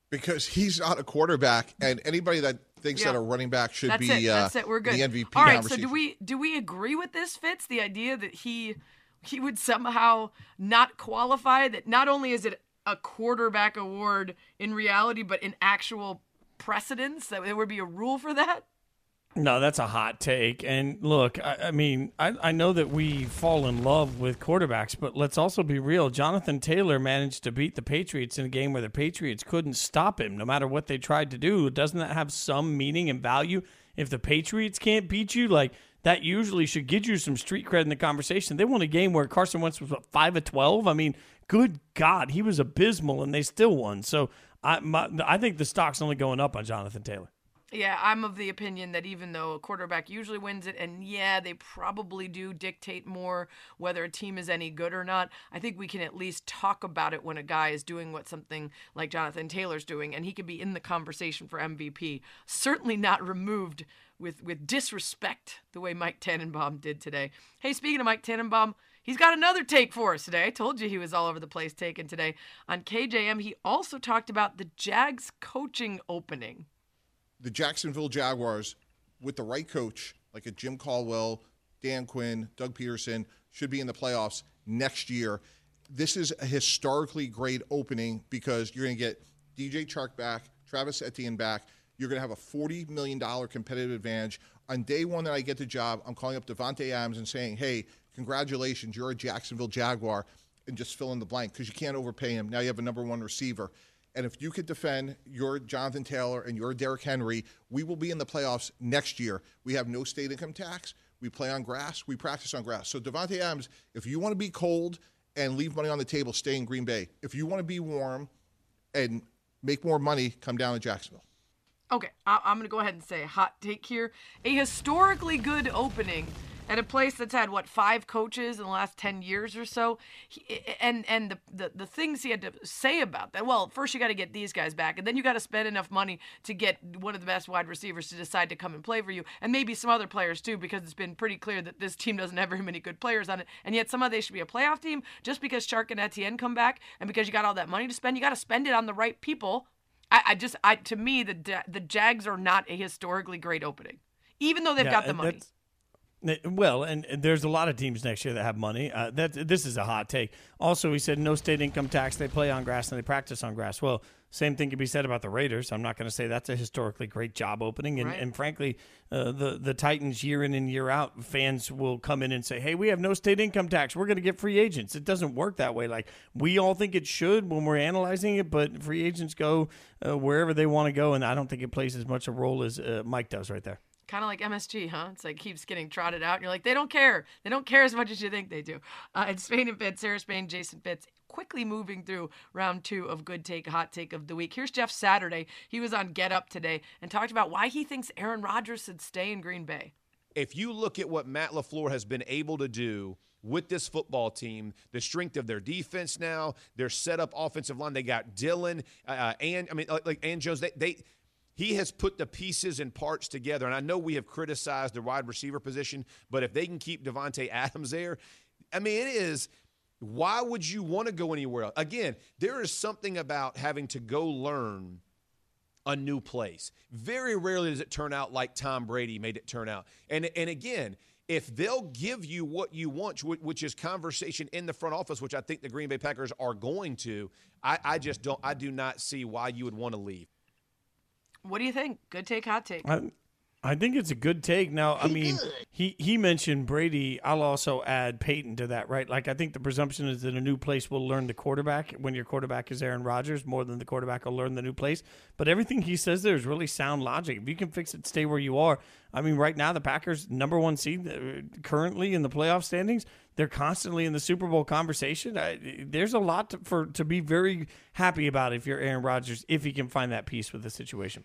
because he's not a quarterback, and anybody that thinks that a running back should That's be it. uh, That's it. We're good. the MVP All right. So do we do we agree with this? Fitz the idea that he he would somehow not qualify. That not only is it a quarterback award in reality, but in actual precedence, that there would be a rule for that. No, that's a hot take. And look, I, I mean, I, I know that we fall in love with quarterbacks, but let's also be real. Jonathan Taylor managed to beat the Patriots in a game where the Patriots couldn't stop him, no matter what they tried to do. Doesn't that have some meaning and value? If the Patriots can't beat you, like that usually should get you some street cred in the conversation. They won a game where Carson Wentz was what, five of twelve. I mean, good God, he was abysmal, and they still won. So I, my, I think the stock's only going up on Jonathan Taylor. Yeah, I'm of the opinion that even though a quarterback usually wins it, and yeah, they probably do dictate more whether a team is any good or not, I think we can at least talk about it when a guy is doing what something like Jonathan Taylor's doing, and he could be in the conversation for MVP. Certainly not removed with, with disrespect the way Mike Tannenbaum did today. Hey, speaking of Mike Tannenbaum, He's got another take for us today. I told you he was all over the place taking today. On KJM, he also talked about the Jags coaching opening the Jacksonville Jaguars, with the right coach, like a Jim Caldwell, Dan Quinn, Doug Pederson, should be in the playoffs next year. This is a historically great opening because you're going to get DJ Chark back, Travis Etienne back. You're going to have a $40 million competitive advantage. On day one that I get the job, I'm calling up Davante Adams and saying, hey, congratulations, you're a Jacksonville Jaguar, and just fill in the blank because you can't overpay him. Now you have a number one receiver. And if you could defend your Jonathan Taylor and your Derrick Henry, we will be in the playoffs next year. We have no state income tax. We play on grass. We practice on grass. So Davante Adams, if you want to be cold and leave money on the table, stay in Green Bay. If you want to be warm and make more money, come down to Jacksonville. Okay, I- am going to go ahead and say hot take here. A historically good opening at a place that's had what five coaches in the last 10 years or so he, and and the, the the things he had to say about that well first you got to get these guys back and then you got to spend enough money to get one of the best wide receivers to decide to come and play for you and maybe some other players too because it's been pretty clear that this team doesn't have very many good players on it and yet somehow they should be a playoff team just because Chark and Etienne come back and because you got all that money to spend you got to spend it on the right people. I, I just I to me the the Jags are not a historically great opening even though they've yeah, got the money well, and there's a lot of teams next year that have money. Uh, that this is a hot take. Also, he said no state income tax. They play on grass and they practice on grass. Well, same thing can be said about the Raiders. I'm not going to say that's a historically great job opening. And, right. and frankly, uh, the the Titans year in and year out, fans will come in and say, "Hey, we have no state income tax. We're going to get free agents." It doesn't work that way. Like we all think it should when we're analyzing it, but free agents go uh, wherever they want to go, and I don't think it plays as much a role as uh, Mike does right there. Kind of like MSG, huh? It's like keeps getting trotted out, and you're like, they don't care. They don't care as much as you think they do. Uh, it's Spain and Fitz, Sarah Spain, Jason Fitz, quickly moving through round two of Good Take, Hot Take of the Week. Here's Jeff Saturday. He was on Get Up today and talked about why he thinks Aaron Rodgers should stay in Green Bay. If you look at what Matt LaFleur has been able to do with this football team, the strength of their defense now, their set up offensive line, they got Dylan uh and I mean like, like and Jones. They, they he has put the pieces and parts together. And I know we have criticized the wide receiver position, but if they can keep Davante Adams there, I mean, it is. Why would you want to go anywhere else? Again, there is something about having to go learn a new place. Very rarely does it turn out like Tom Brady made it turn out. And and again, if they'll give you what you want, which is conversation in the front office, which I think the Green Bay Packers are going to, I, I just don't. I do not see why you would want to leave. What do you think? Good take, hot take. I, I think it's a good take. Now, I mean, he he mentioned Brady. I'll also add Peyton to that, right? Like, I think the presumption is that a new place will learn the quarterback when your quarterback is Aaron Rodgers more than the quarterback will learn the new place. But everything he says there is really sound logic. If you can fix it, stay where you are. I mean, right now the Packers number one seed uh, currently in the playoff standings. They're constantly in the Super Bowl conversation. I, there's a lot to, for to be very happy about if you're Aaron Rodgers if he can find that peace with the situation.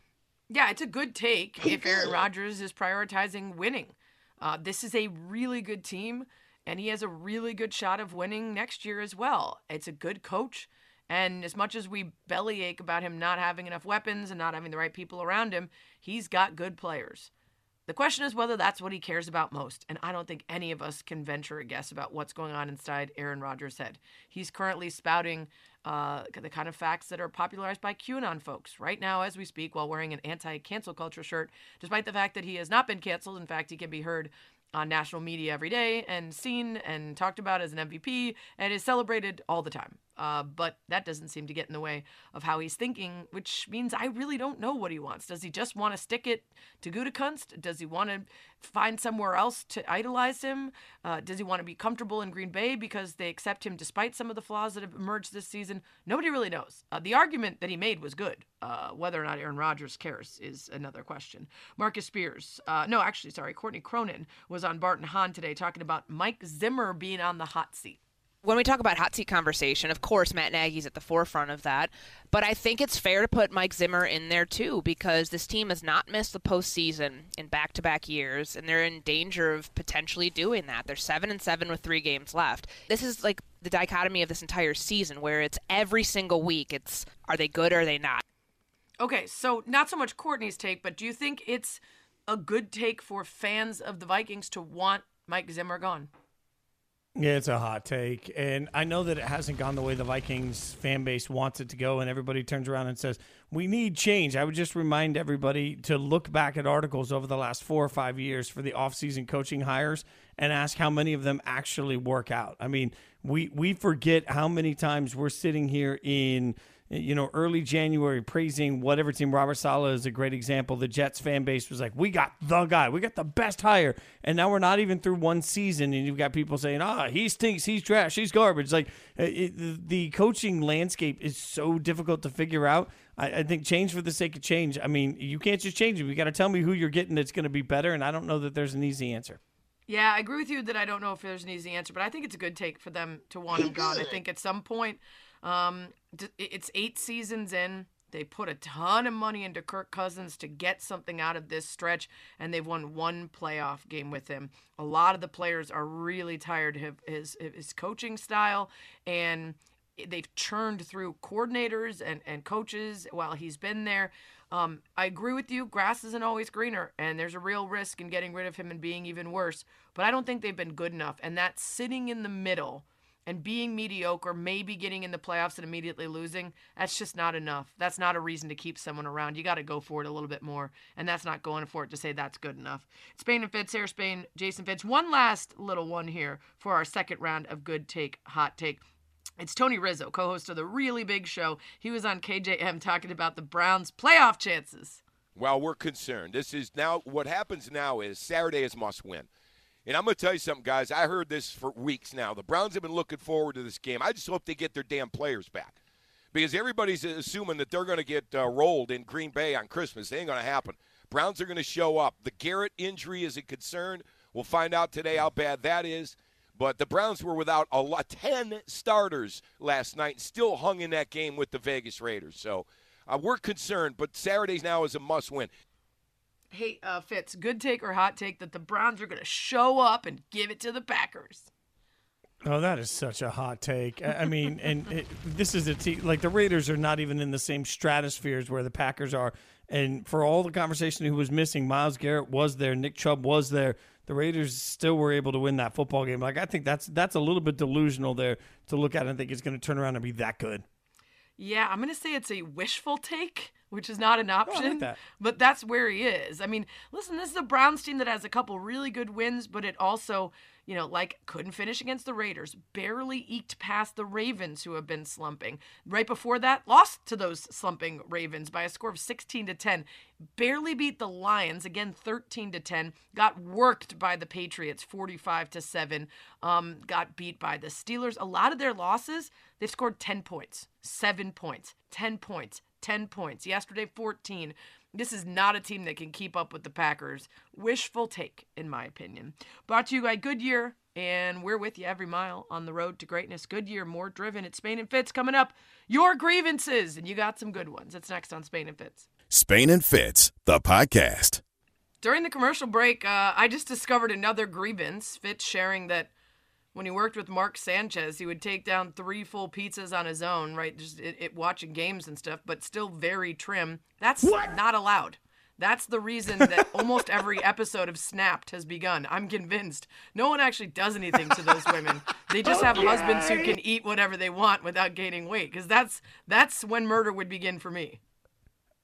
Yeah, it's a good take if Aaron Rodgers is prioritizing winning. Uh, this is a really good team, and he has a really good shot of winning next year as well. It's a good coach. And as much as we bellyache about him not having enough weapons and not having the right people around him, he's got good players. The question is whether that's what he cares about most, and I don't think any of us can venture a guess about what's going on inside Aaron Rodgers' head. He's currently spouting uh, the kind of facts that are popularized by QAnon folks right now as we speak while wearing an anti cancel culture shirt, despite the fact that he has not been canceled. In fact, he can be heard on national media every day and seen and talked about as an MVP and is celebrated all the time. Uh, but that doesn't seem to get in the way of how he's thinking, which means I really don't know what he wants. Does he just want to stick it to Gutekunst? Does he want to find somewhere else to idolize him? Uh, does he want to be comfortable in Green Bay because they accept him despite some of the flaws that have emerged this season? Nobody really knows. Uh, the argument that he made was good. Uh, whether or not Aaron Rodgers cares is another question. Marcus Spears, uh, no, actually, sorry, Courtney Cronin was on Bart and Hahn today talking about Mike Zimmer being on the hot seat. When we talk about hot seat conversation, of course, Matt Nagy's at the forefront of that. But I think it's fair to put Mike Zimmer in there too, because this team has not missed the postseason in back to back years, and they're in danger of potentially doing that. They're seven and seven with three games left. This is like the dichotomy of this entire season where it's every single week it's are they good or are they not? Okay, so not so much Courtney's take, but do you think it's a good take for fans of the Vikings to want Mike Zimmer gone? Yeah, it's a hot take. And I know that it hasn't gone the way the Vikings fan base wants it to go, and everybody turns around and says, We need change. I would just remind everybody to look back at articles over the last four or five years for the offseason coaching hires and ask how many of them actually work out. I mean, we, we forget how many times we're sitting here in you know, early January praising whatever team. Robert Saleh is a great example. The Jets fan base was like, "We got the guy, we got the best hire," and now we're not even through one season, and you've got people saying, "Ah, he stinks, he's trash, he's garbage." Like uh, it, the coaching landscape is so difficult to figure out. I, I, think change for the sake of change. I mean, you can't just change it. You got to tell me who you're getting that's going to be better, and I don't know that there's an easy answer. Yeah, I agree with you that I don't know if there's an easy answer, but I think it's a good take for them to want him gone. I think at some point um, it's eight seasons in. They put a ton of money into Kirk Cousins to get something out of this stretch, and they've won one playoff game with him. A lot of the players are really tired of his his coaching style, and they've churned through coordinators and, and coaches while he's been there. Um, I agree with you. Grass isn't always greener, and there's a real risk in getting rid of him and being even worse. But I don't think they've been good enough, and that sitting in the middle and being mediocre, maybe getting in the playoffs and immediately losing, that's just not enough. That's not a reason to keep someone around. You got to go for it a little bit more, and that's not going for it to say that's good enough. Spain and Fitz, Sarah Spain, Jason Fitz. One last little one here for our second round of good take, hot take. It's Tony Rizzo, co host of the really big show. He was on KJM talking about the Browns' playoff chances. Well, we're concerned. This is now what happens now is Saturday is must win. And I'm going to tell you something, guys. I heard this for weeks now. The Browns have been looking forward to this game. I just hope they get their damn players back because everybody's assuming that they're going to get uh, rolled in Green Bay on Christmas. It ain't going to happen. Browns are going to show up. The Garrett injury is a concern. We'll find out today how bad that is. But the Browns were without a lot, 10 starters last night, still hung in that game with the Vegas Raiders. So uh, we're concerned, but Saturdays now is a must win. Hey, uh, Fitz, good take or hot take that the Browns are going to show up and give it to the Packers? Oh, that is such a hot take. I mean, and it, this is a team like the Raiders are not even in the same stratospheres where the Packers are. And for all the conversation who was missing, Myles Garrett was there, Nick Chubb was there. The Raiders still were able to win that football game. Like I think that's that's a little bit delusional there to look at and think it's going to turn around and be that good. Yeah, I'm going to say it's a wishful take which is not an oh, option. Oh, like that. But that's where he is. I mean, listen, this is a Browns team that has a couple really good wins, but it also, you know, like couldn't finish against the Raiders, barely eked past the Ravens who have been slumping. Right before that, lost to those slumping Ravens by a score of 16 to 10. Barely beat the Lions again 13 to 10. Got worked by the Patriots 45 to 7. Um, got beat by the Steelers. A lot of their losses, they've scored 10 points, 7 points, 10 points, 10 points. Yesterday, 14. This is not a team that can keep up with the Packers. Wishful take, in my opinion. Brought to you by Goodyear, and we're with you every mile on the road to greatness. Goodyear, more driven. It's Spain and Fitz coming up. Your grievances, and you got some good ones. It's next on Spain and Fitz. Spain and Fitz, the podcast. During the commercial break, uh, I just discovered another grievance. Fitz sharing that when he worked with Mark Sanchez, he would take down three full pizzas on his own, right? Just it, it watching games and stuff, but still very trim. That's what? not allowed. That's the reason that almost every episode of Snapped has begun. I'm convinced. No one actually does anything to those women. They just have husbands who can eat whatever they want without gaining weight. Because that's that's when murder would begin for me.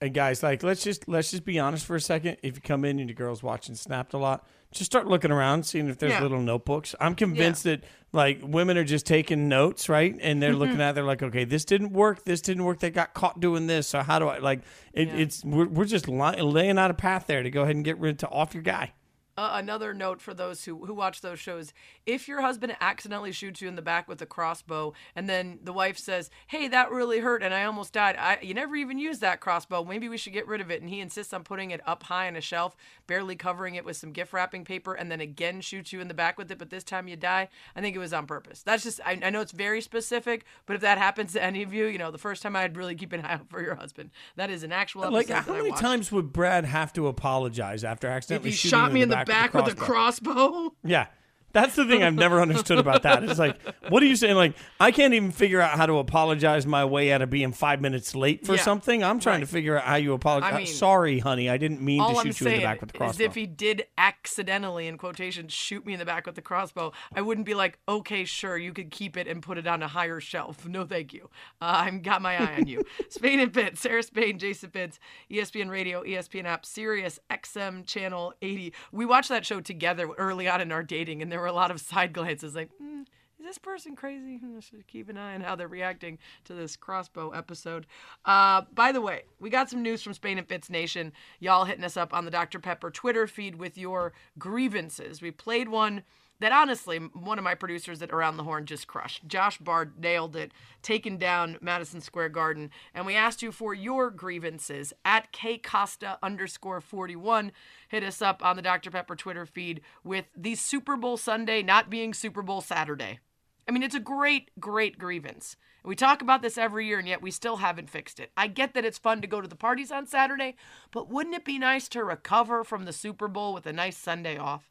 And guys, like let's just let's just be honest for a second. If you come in and your girl's watching Snapped a lot, just start looking around, seeing if there's Yeah. little notebooks. I'm convinced that like women are just taking notes, right? And they're looking Mm-hmm. at, it, they're like, okay, this didn't work, this didn't work. They got caught doing this, so how do I like? It, It's we're, we're just laying out a path there to go ahead and get rid to off your guy. Uh, another note for those who, who watch those shows. If your husband accidentally shoots you in the back with a crossbow and then the wife says hey that really hurt and i almost died I, you never even used that crossbow. Maybe we should get rid of it. And he insists on putting it up high on a shelf barely covering it with some gift wrapping paper and then again shoots you in the back with it but this time you die. I think it was on purpose. That's just i, I know it's very specific but if that happens to any of you you know the first time i'd really keep an eye out for your husband. That is an actual episode Like, how many times would Brad have to apologize after accidentally he shooting shot me in the back, back with a crossbow Yeah. That's the thing I've never understood about that. It's like, what are you saying? Like, I can't even figure out how to apologize my way out of being five minutes late for Yeah, something. I'm trying to figure out how you apologize. I mean, Sorry, honey, I didn't mean All to I'm shoot you in saying the back with the is crossbow. if he did accidentally, in quotations, shoot me in the back with the crossbow, I wouldn't be like, okay, sure, you could keep it and put it on a higher shelf. No, thank you. Uh, I've got my eye on you. Spain and Fitz, Sarah Spain, Jason E ESPN Radio, ESPN app, Sirius XM Channel 80. We watched that show together early on in our dating, and there were a lot of side glances like, mm, is this person crazy? I should keep an eye on how they're reacting to this crossbow episode. Uh, by the way, we got some news from Spain and Fitz Nation. Y'all hitting us up on the Dr. Pepper Twitter feed with your grievances. We played one that honestly, one of my producers at Around the Horn just crushed. Josh Bard nailed it, taking down Madison Square Garden. And we asked you for your grievances at kcosta underscore 41. Hit us up on the Dr. Pepper Twitter feed with the Super Bowl Sunday not being Super Bowl Saturday. I mean, it's a great, great grievance. We talk about this every year, and yet we still haven't fixed it. I get that it's fun to go to the parties on Saturday, but wouldn't it be nice to recover from the Super Bowl with a nice Sunday off?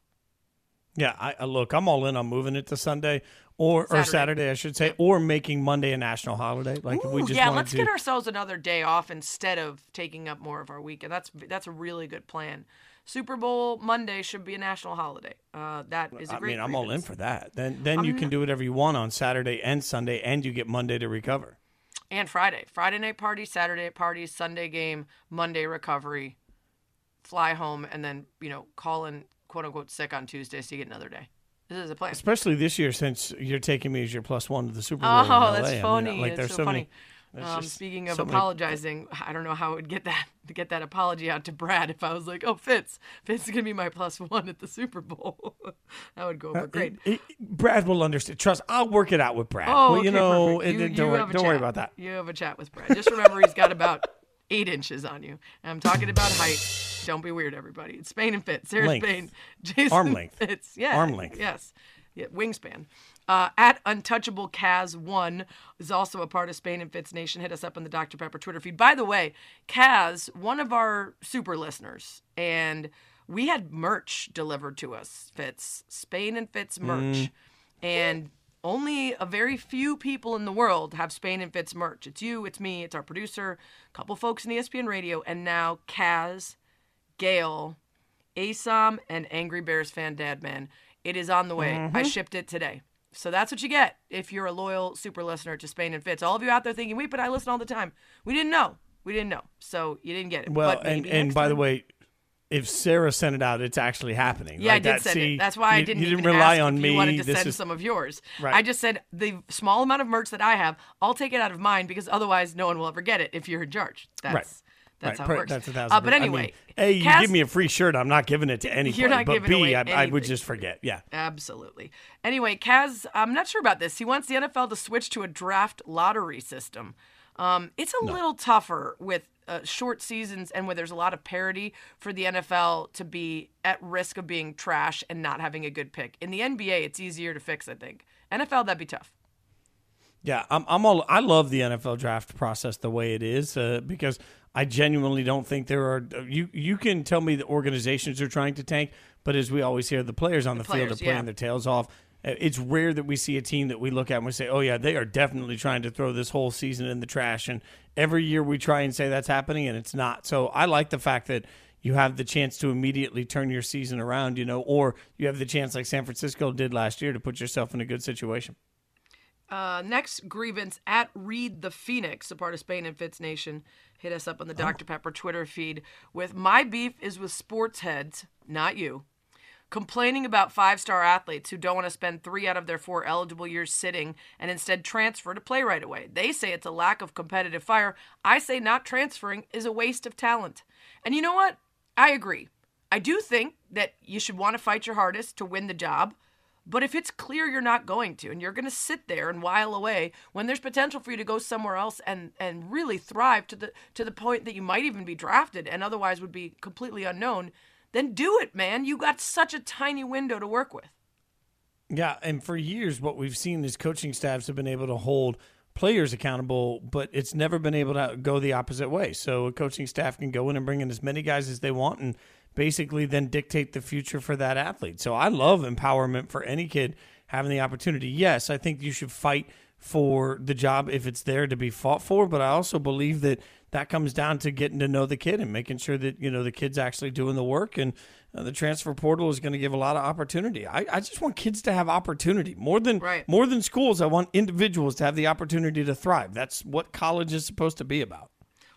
Yeah, I, I look, I'm all in on moving it to Sunday or Saturday. or Saturday, I should say, or making Monday a national holiday. Like if we just yeah, let's to, get ourselves another day off instead of taking up more of our weekend. That's that's a really good plan. Super Bowl Monday should be a national holiday. Uh, that is a I great. I mean, I'm all in for that. Then then you I'm can not- do whatever you want on Saturday and Sunday, and you get Monday to recover. And Friday, Friday night party, Saturday party, Sunday game, Monday recovery, fly home, and then you know call in quote unquote sick on Tuesday so you get another day. This is a plan. Especially this year, since you're taking me as your plus one to the Super Bowl. Oh, in LA. that's I mean, funny. like, It's there's so, so funny. Many, um, speaking of so many- apologizing, I don't know how I would get that to get that apology out to Brad if I was like, "Oh, Fitz, Fitz is gonna be my plus one at the Super Bowl." that would go over Uh, great. it- it- Brad will understand. Trust, I'll work it out with Brad. Oh, well, you okay, know, it- You- you don't, worry, don't worry about that. You have a chat with Brad. Just remember, he's got about eight inches on you. And I'm talking about height. Don't be weird, everybody. It's Spain and Fitz. Sarah Length. Spain. Jason Arm length. Fitz. Yeah. Arm length. Yes. Yeah, wingspan. Uh, at Untouchable Kaz one is also a part of Spain and Fitz Nation. Hit us up on the Dr. Pepper Twitter feed. By the way, Kaz, one of our super listeners, and we had merch delivered to us. Fitz Spain and Fitz merch, Mm. and only a very few people in the world have Spain and Fitz merch. It's you, it's me, it's our producer, a couple folks in ESPN Radio, and now Kaz, Gail, Asom, and Angry Bears fan Dad Man. It is on the way. I Mhm. shipped it today. So that's what you get if you're a loyal super listener to Spain and Fitz. All of you out there thinking, wait, but I listen all the time. We didn't know. We didn't know. So you didn't get it. Well, and and by the way, if Sarah sent it out, it's actually happening. Yeah, I did that, send see, it. That's why I didn't, You didn't rely on me. you wanted to This send is- some of yours. Right. I just said the small amount of merch that I have, I'll take it out of mine because otherwise no one will ever get it if you're in charge. That's right. That's right. how it works. That's a thousand. Uh, but percent. I anyway, mean, a, you Cass- give me a free shirt. I'm not giving it to anybody. You're not but giving B, away I, I would just forget. Yeah. Absolutely. Anyway, Kaz, I'm not sure about this. He wants the NFL to switch to a draft lottery system. Um, it's a little tougher with uh, short seasons and where there's a lot of parity for the NFL to be at risk of being trash and not having a good pick. In the NBA, it's easier to fix, I think. NFL, that'd be tough. Yeah, I'm, I'm all. I love the NFL draft process the way it is uh, because I genuinely don't think there are. You you can tell me the organizations are trying to tank, but as we always hear, the players on the, field players, are playing yeah. their tails off. Uh, It's rare that we see a team that we look at and we say, "Oh yeah, they are definitely trying to throw this whole season in the trash." And every year we try and say that's happening, and it's not. So I like the fact that you have the chance to immediately turn your season around, you know, or you have the chance, like San Francisco did last year, to put yourself in a good situation. Uh, next grievance at Read the Phoenix, a part of Spain and Fitz Nation. Hit us up on the Dr. Pepper Twitter feed with my beef is with sports heads, not you. Complaining about five star athletes who don't want to spend three out of their four eligible years sitting and instead transfer to play right away. They say it's a lack of competitive fire. I say not transferring is a waste of talent. And you know what? I agree. I do think that you should want to fight your hardest to win the job. But if it's clear you're not going to, and you're going to sit there and while away, when there's potential for you to go somewhere else and and really thrive to the to the point that you might even be drafted and otherwise would be completely unknown, then do it, man. You got such a tiny window to work with. Yeah, and for years, what we've seen is coaching staffs have been able to hold players accountable, but it's never been able to go the opposite way. So a coaching staff can go in and bring in as many guys as they want and basically then dictate the future for that athlete. So I love empowerment for any kid having the opportunity. Yes, I think you should fight for the job if it's there to be fought for, but I also believe that that comes down to getting to know the kid and making sure that you know the kid's actually doing the work and uh, the transfer portal is going to give a lot of opportunity. I, I just want kids to have opportunity more than right. more than schools. I want individuals to have the opportunity to thrive. That's what college is supposed to be about.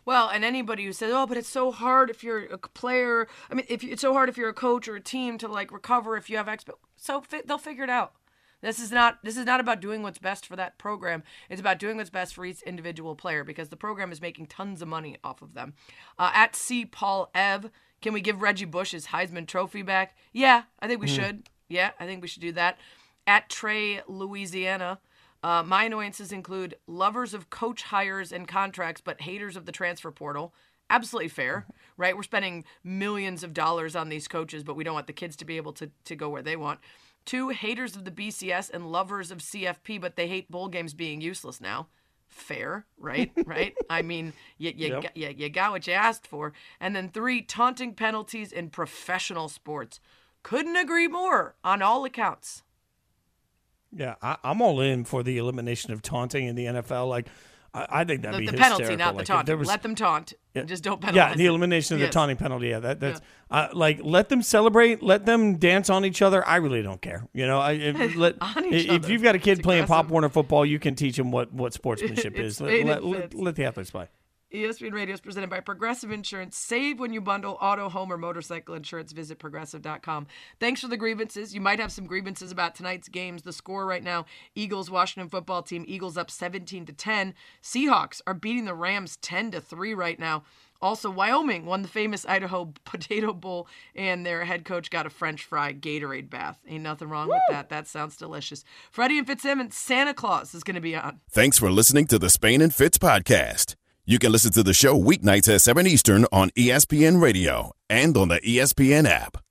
Well, and anybody who says, "Oh, but it's so hard if you're a player," I mean, if it's so hard if you're a coach or a team to like recover if you have expo, so fi- they'll figure it out. This is not this is not about doing what's best for that program. It's about doing what's best for each individual player because the program is making tons of money off of them. Uh, at C Paul Ev, can we give Reggie Bush his Heisman Trophy back? Yeah, I think we Mm. should. Yeah, I think we should do that. At Trey Louisiana, uh, my annoyances include lovers of coach hires and contracts, but haters of the transfer portal. Absolutely fair, right? We're spending millions of dollars on these coaches, but we don't want the kids to be able to, to go where they want. Two, haters of the BCS and lovers of CFP, but they hate bowl games being useless now. Fair, right? right? I mean, you, you, Yep. got, you, you got what you asked for. And then three, taunting penalties in professional sports. Couldn't agree more on all accounts. Yeah, I, I'm all in for the elimination of taunting in the NFL. Like, I, I think that'd The, be the penalty, not the Like, taunting. there was- Let them taunt. Yeah. Just don't penalize. Yeah, the elimination of Yes. the taunting penalty. Yeah, that that's uh, like let them celebrate, let them dance on each other. I really don't care. You know, I, if, let, if you've got a kid It's playing Pop. Warner football, you can teach them what what sportsmanship is. Let, let, let the athletes play. ESPN Radio is presented by Progressive Insurance. Save when you bundle auto, home, or motorcycle insurance. Visit progressive.com. Thanks for the grievances. You might have some grievances about tonight's games. The score right now Eagles, Washington football team. Eagles up 17 to 10. Seahawks are beating the Rams 10 to 3 right now. Also, Wyoming won the famous Idaho Potato Bowl, and their head coach got a French fry Gatorade bath. Ain't nothing wrong with that. That sounds delicious. Freddie and Fitzsimmons, Santa Claus is going to be on. Thanks for listening to the Spain and Fitz podcast. You can listen to the show weeknights at 7 Eastern on ESPN Radio and on the ESPN app.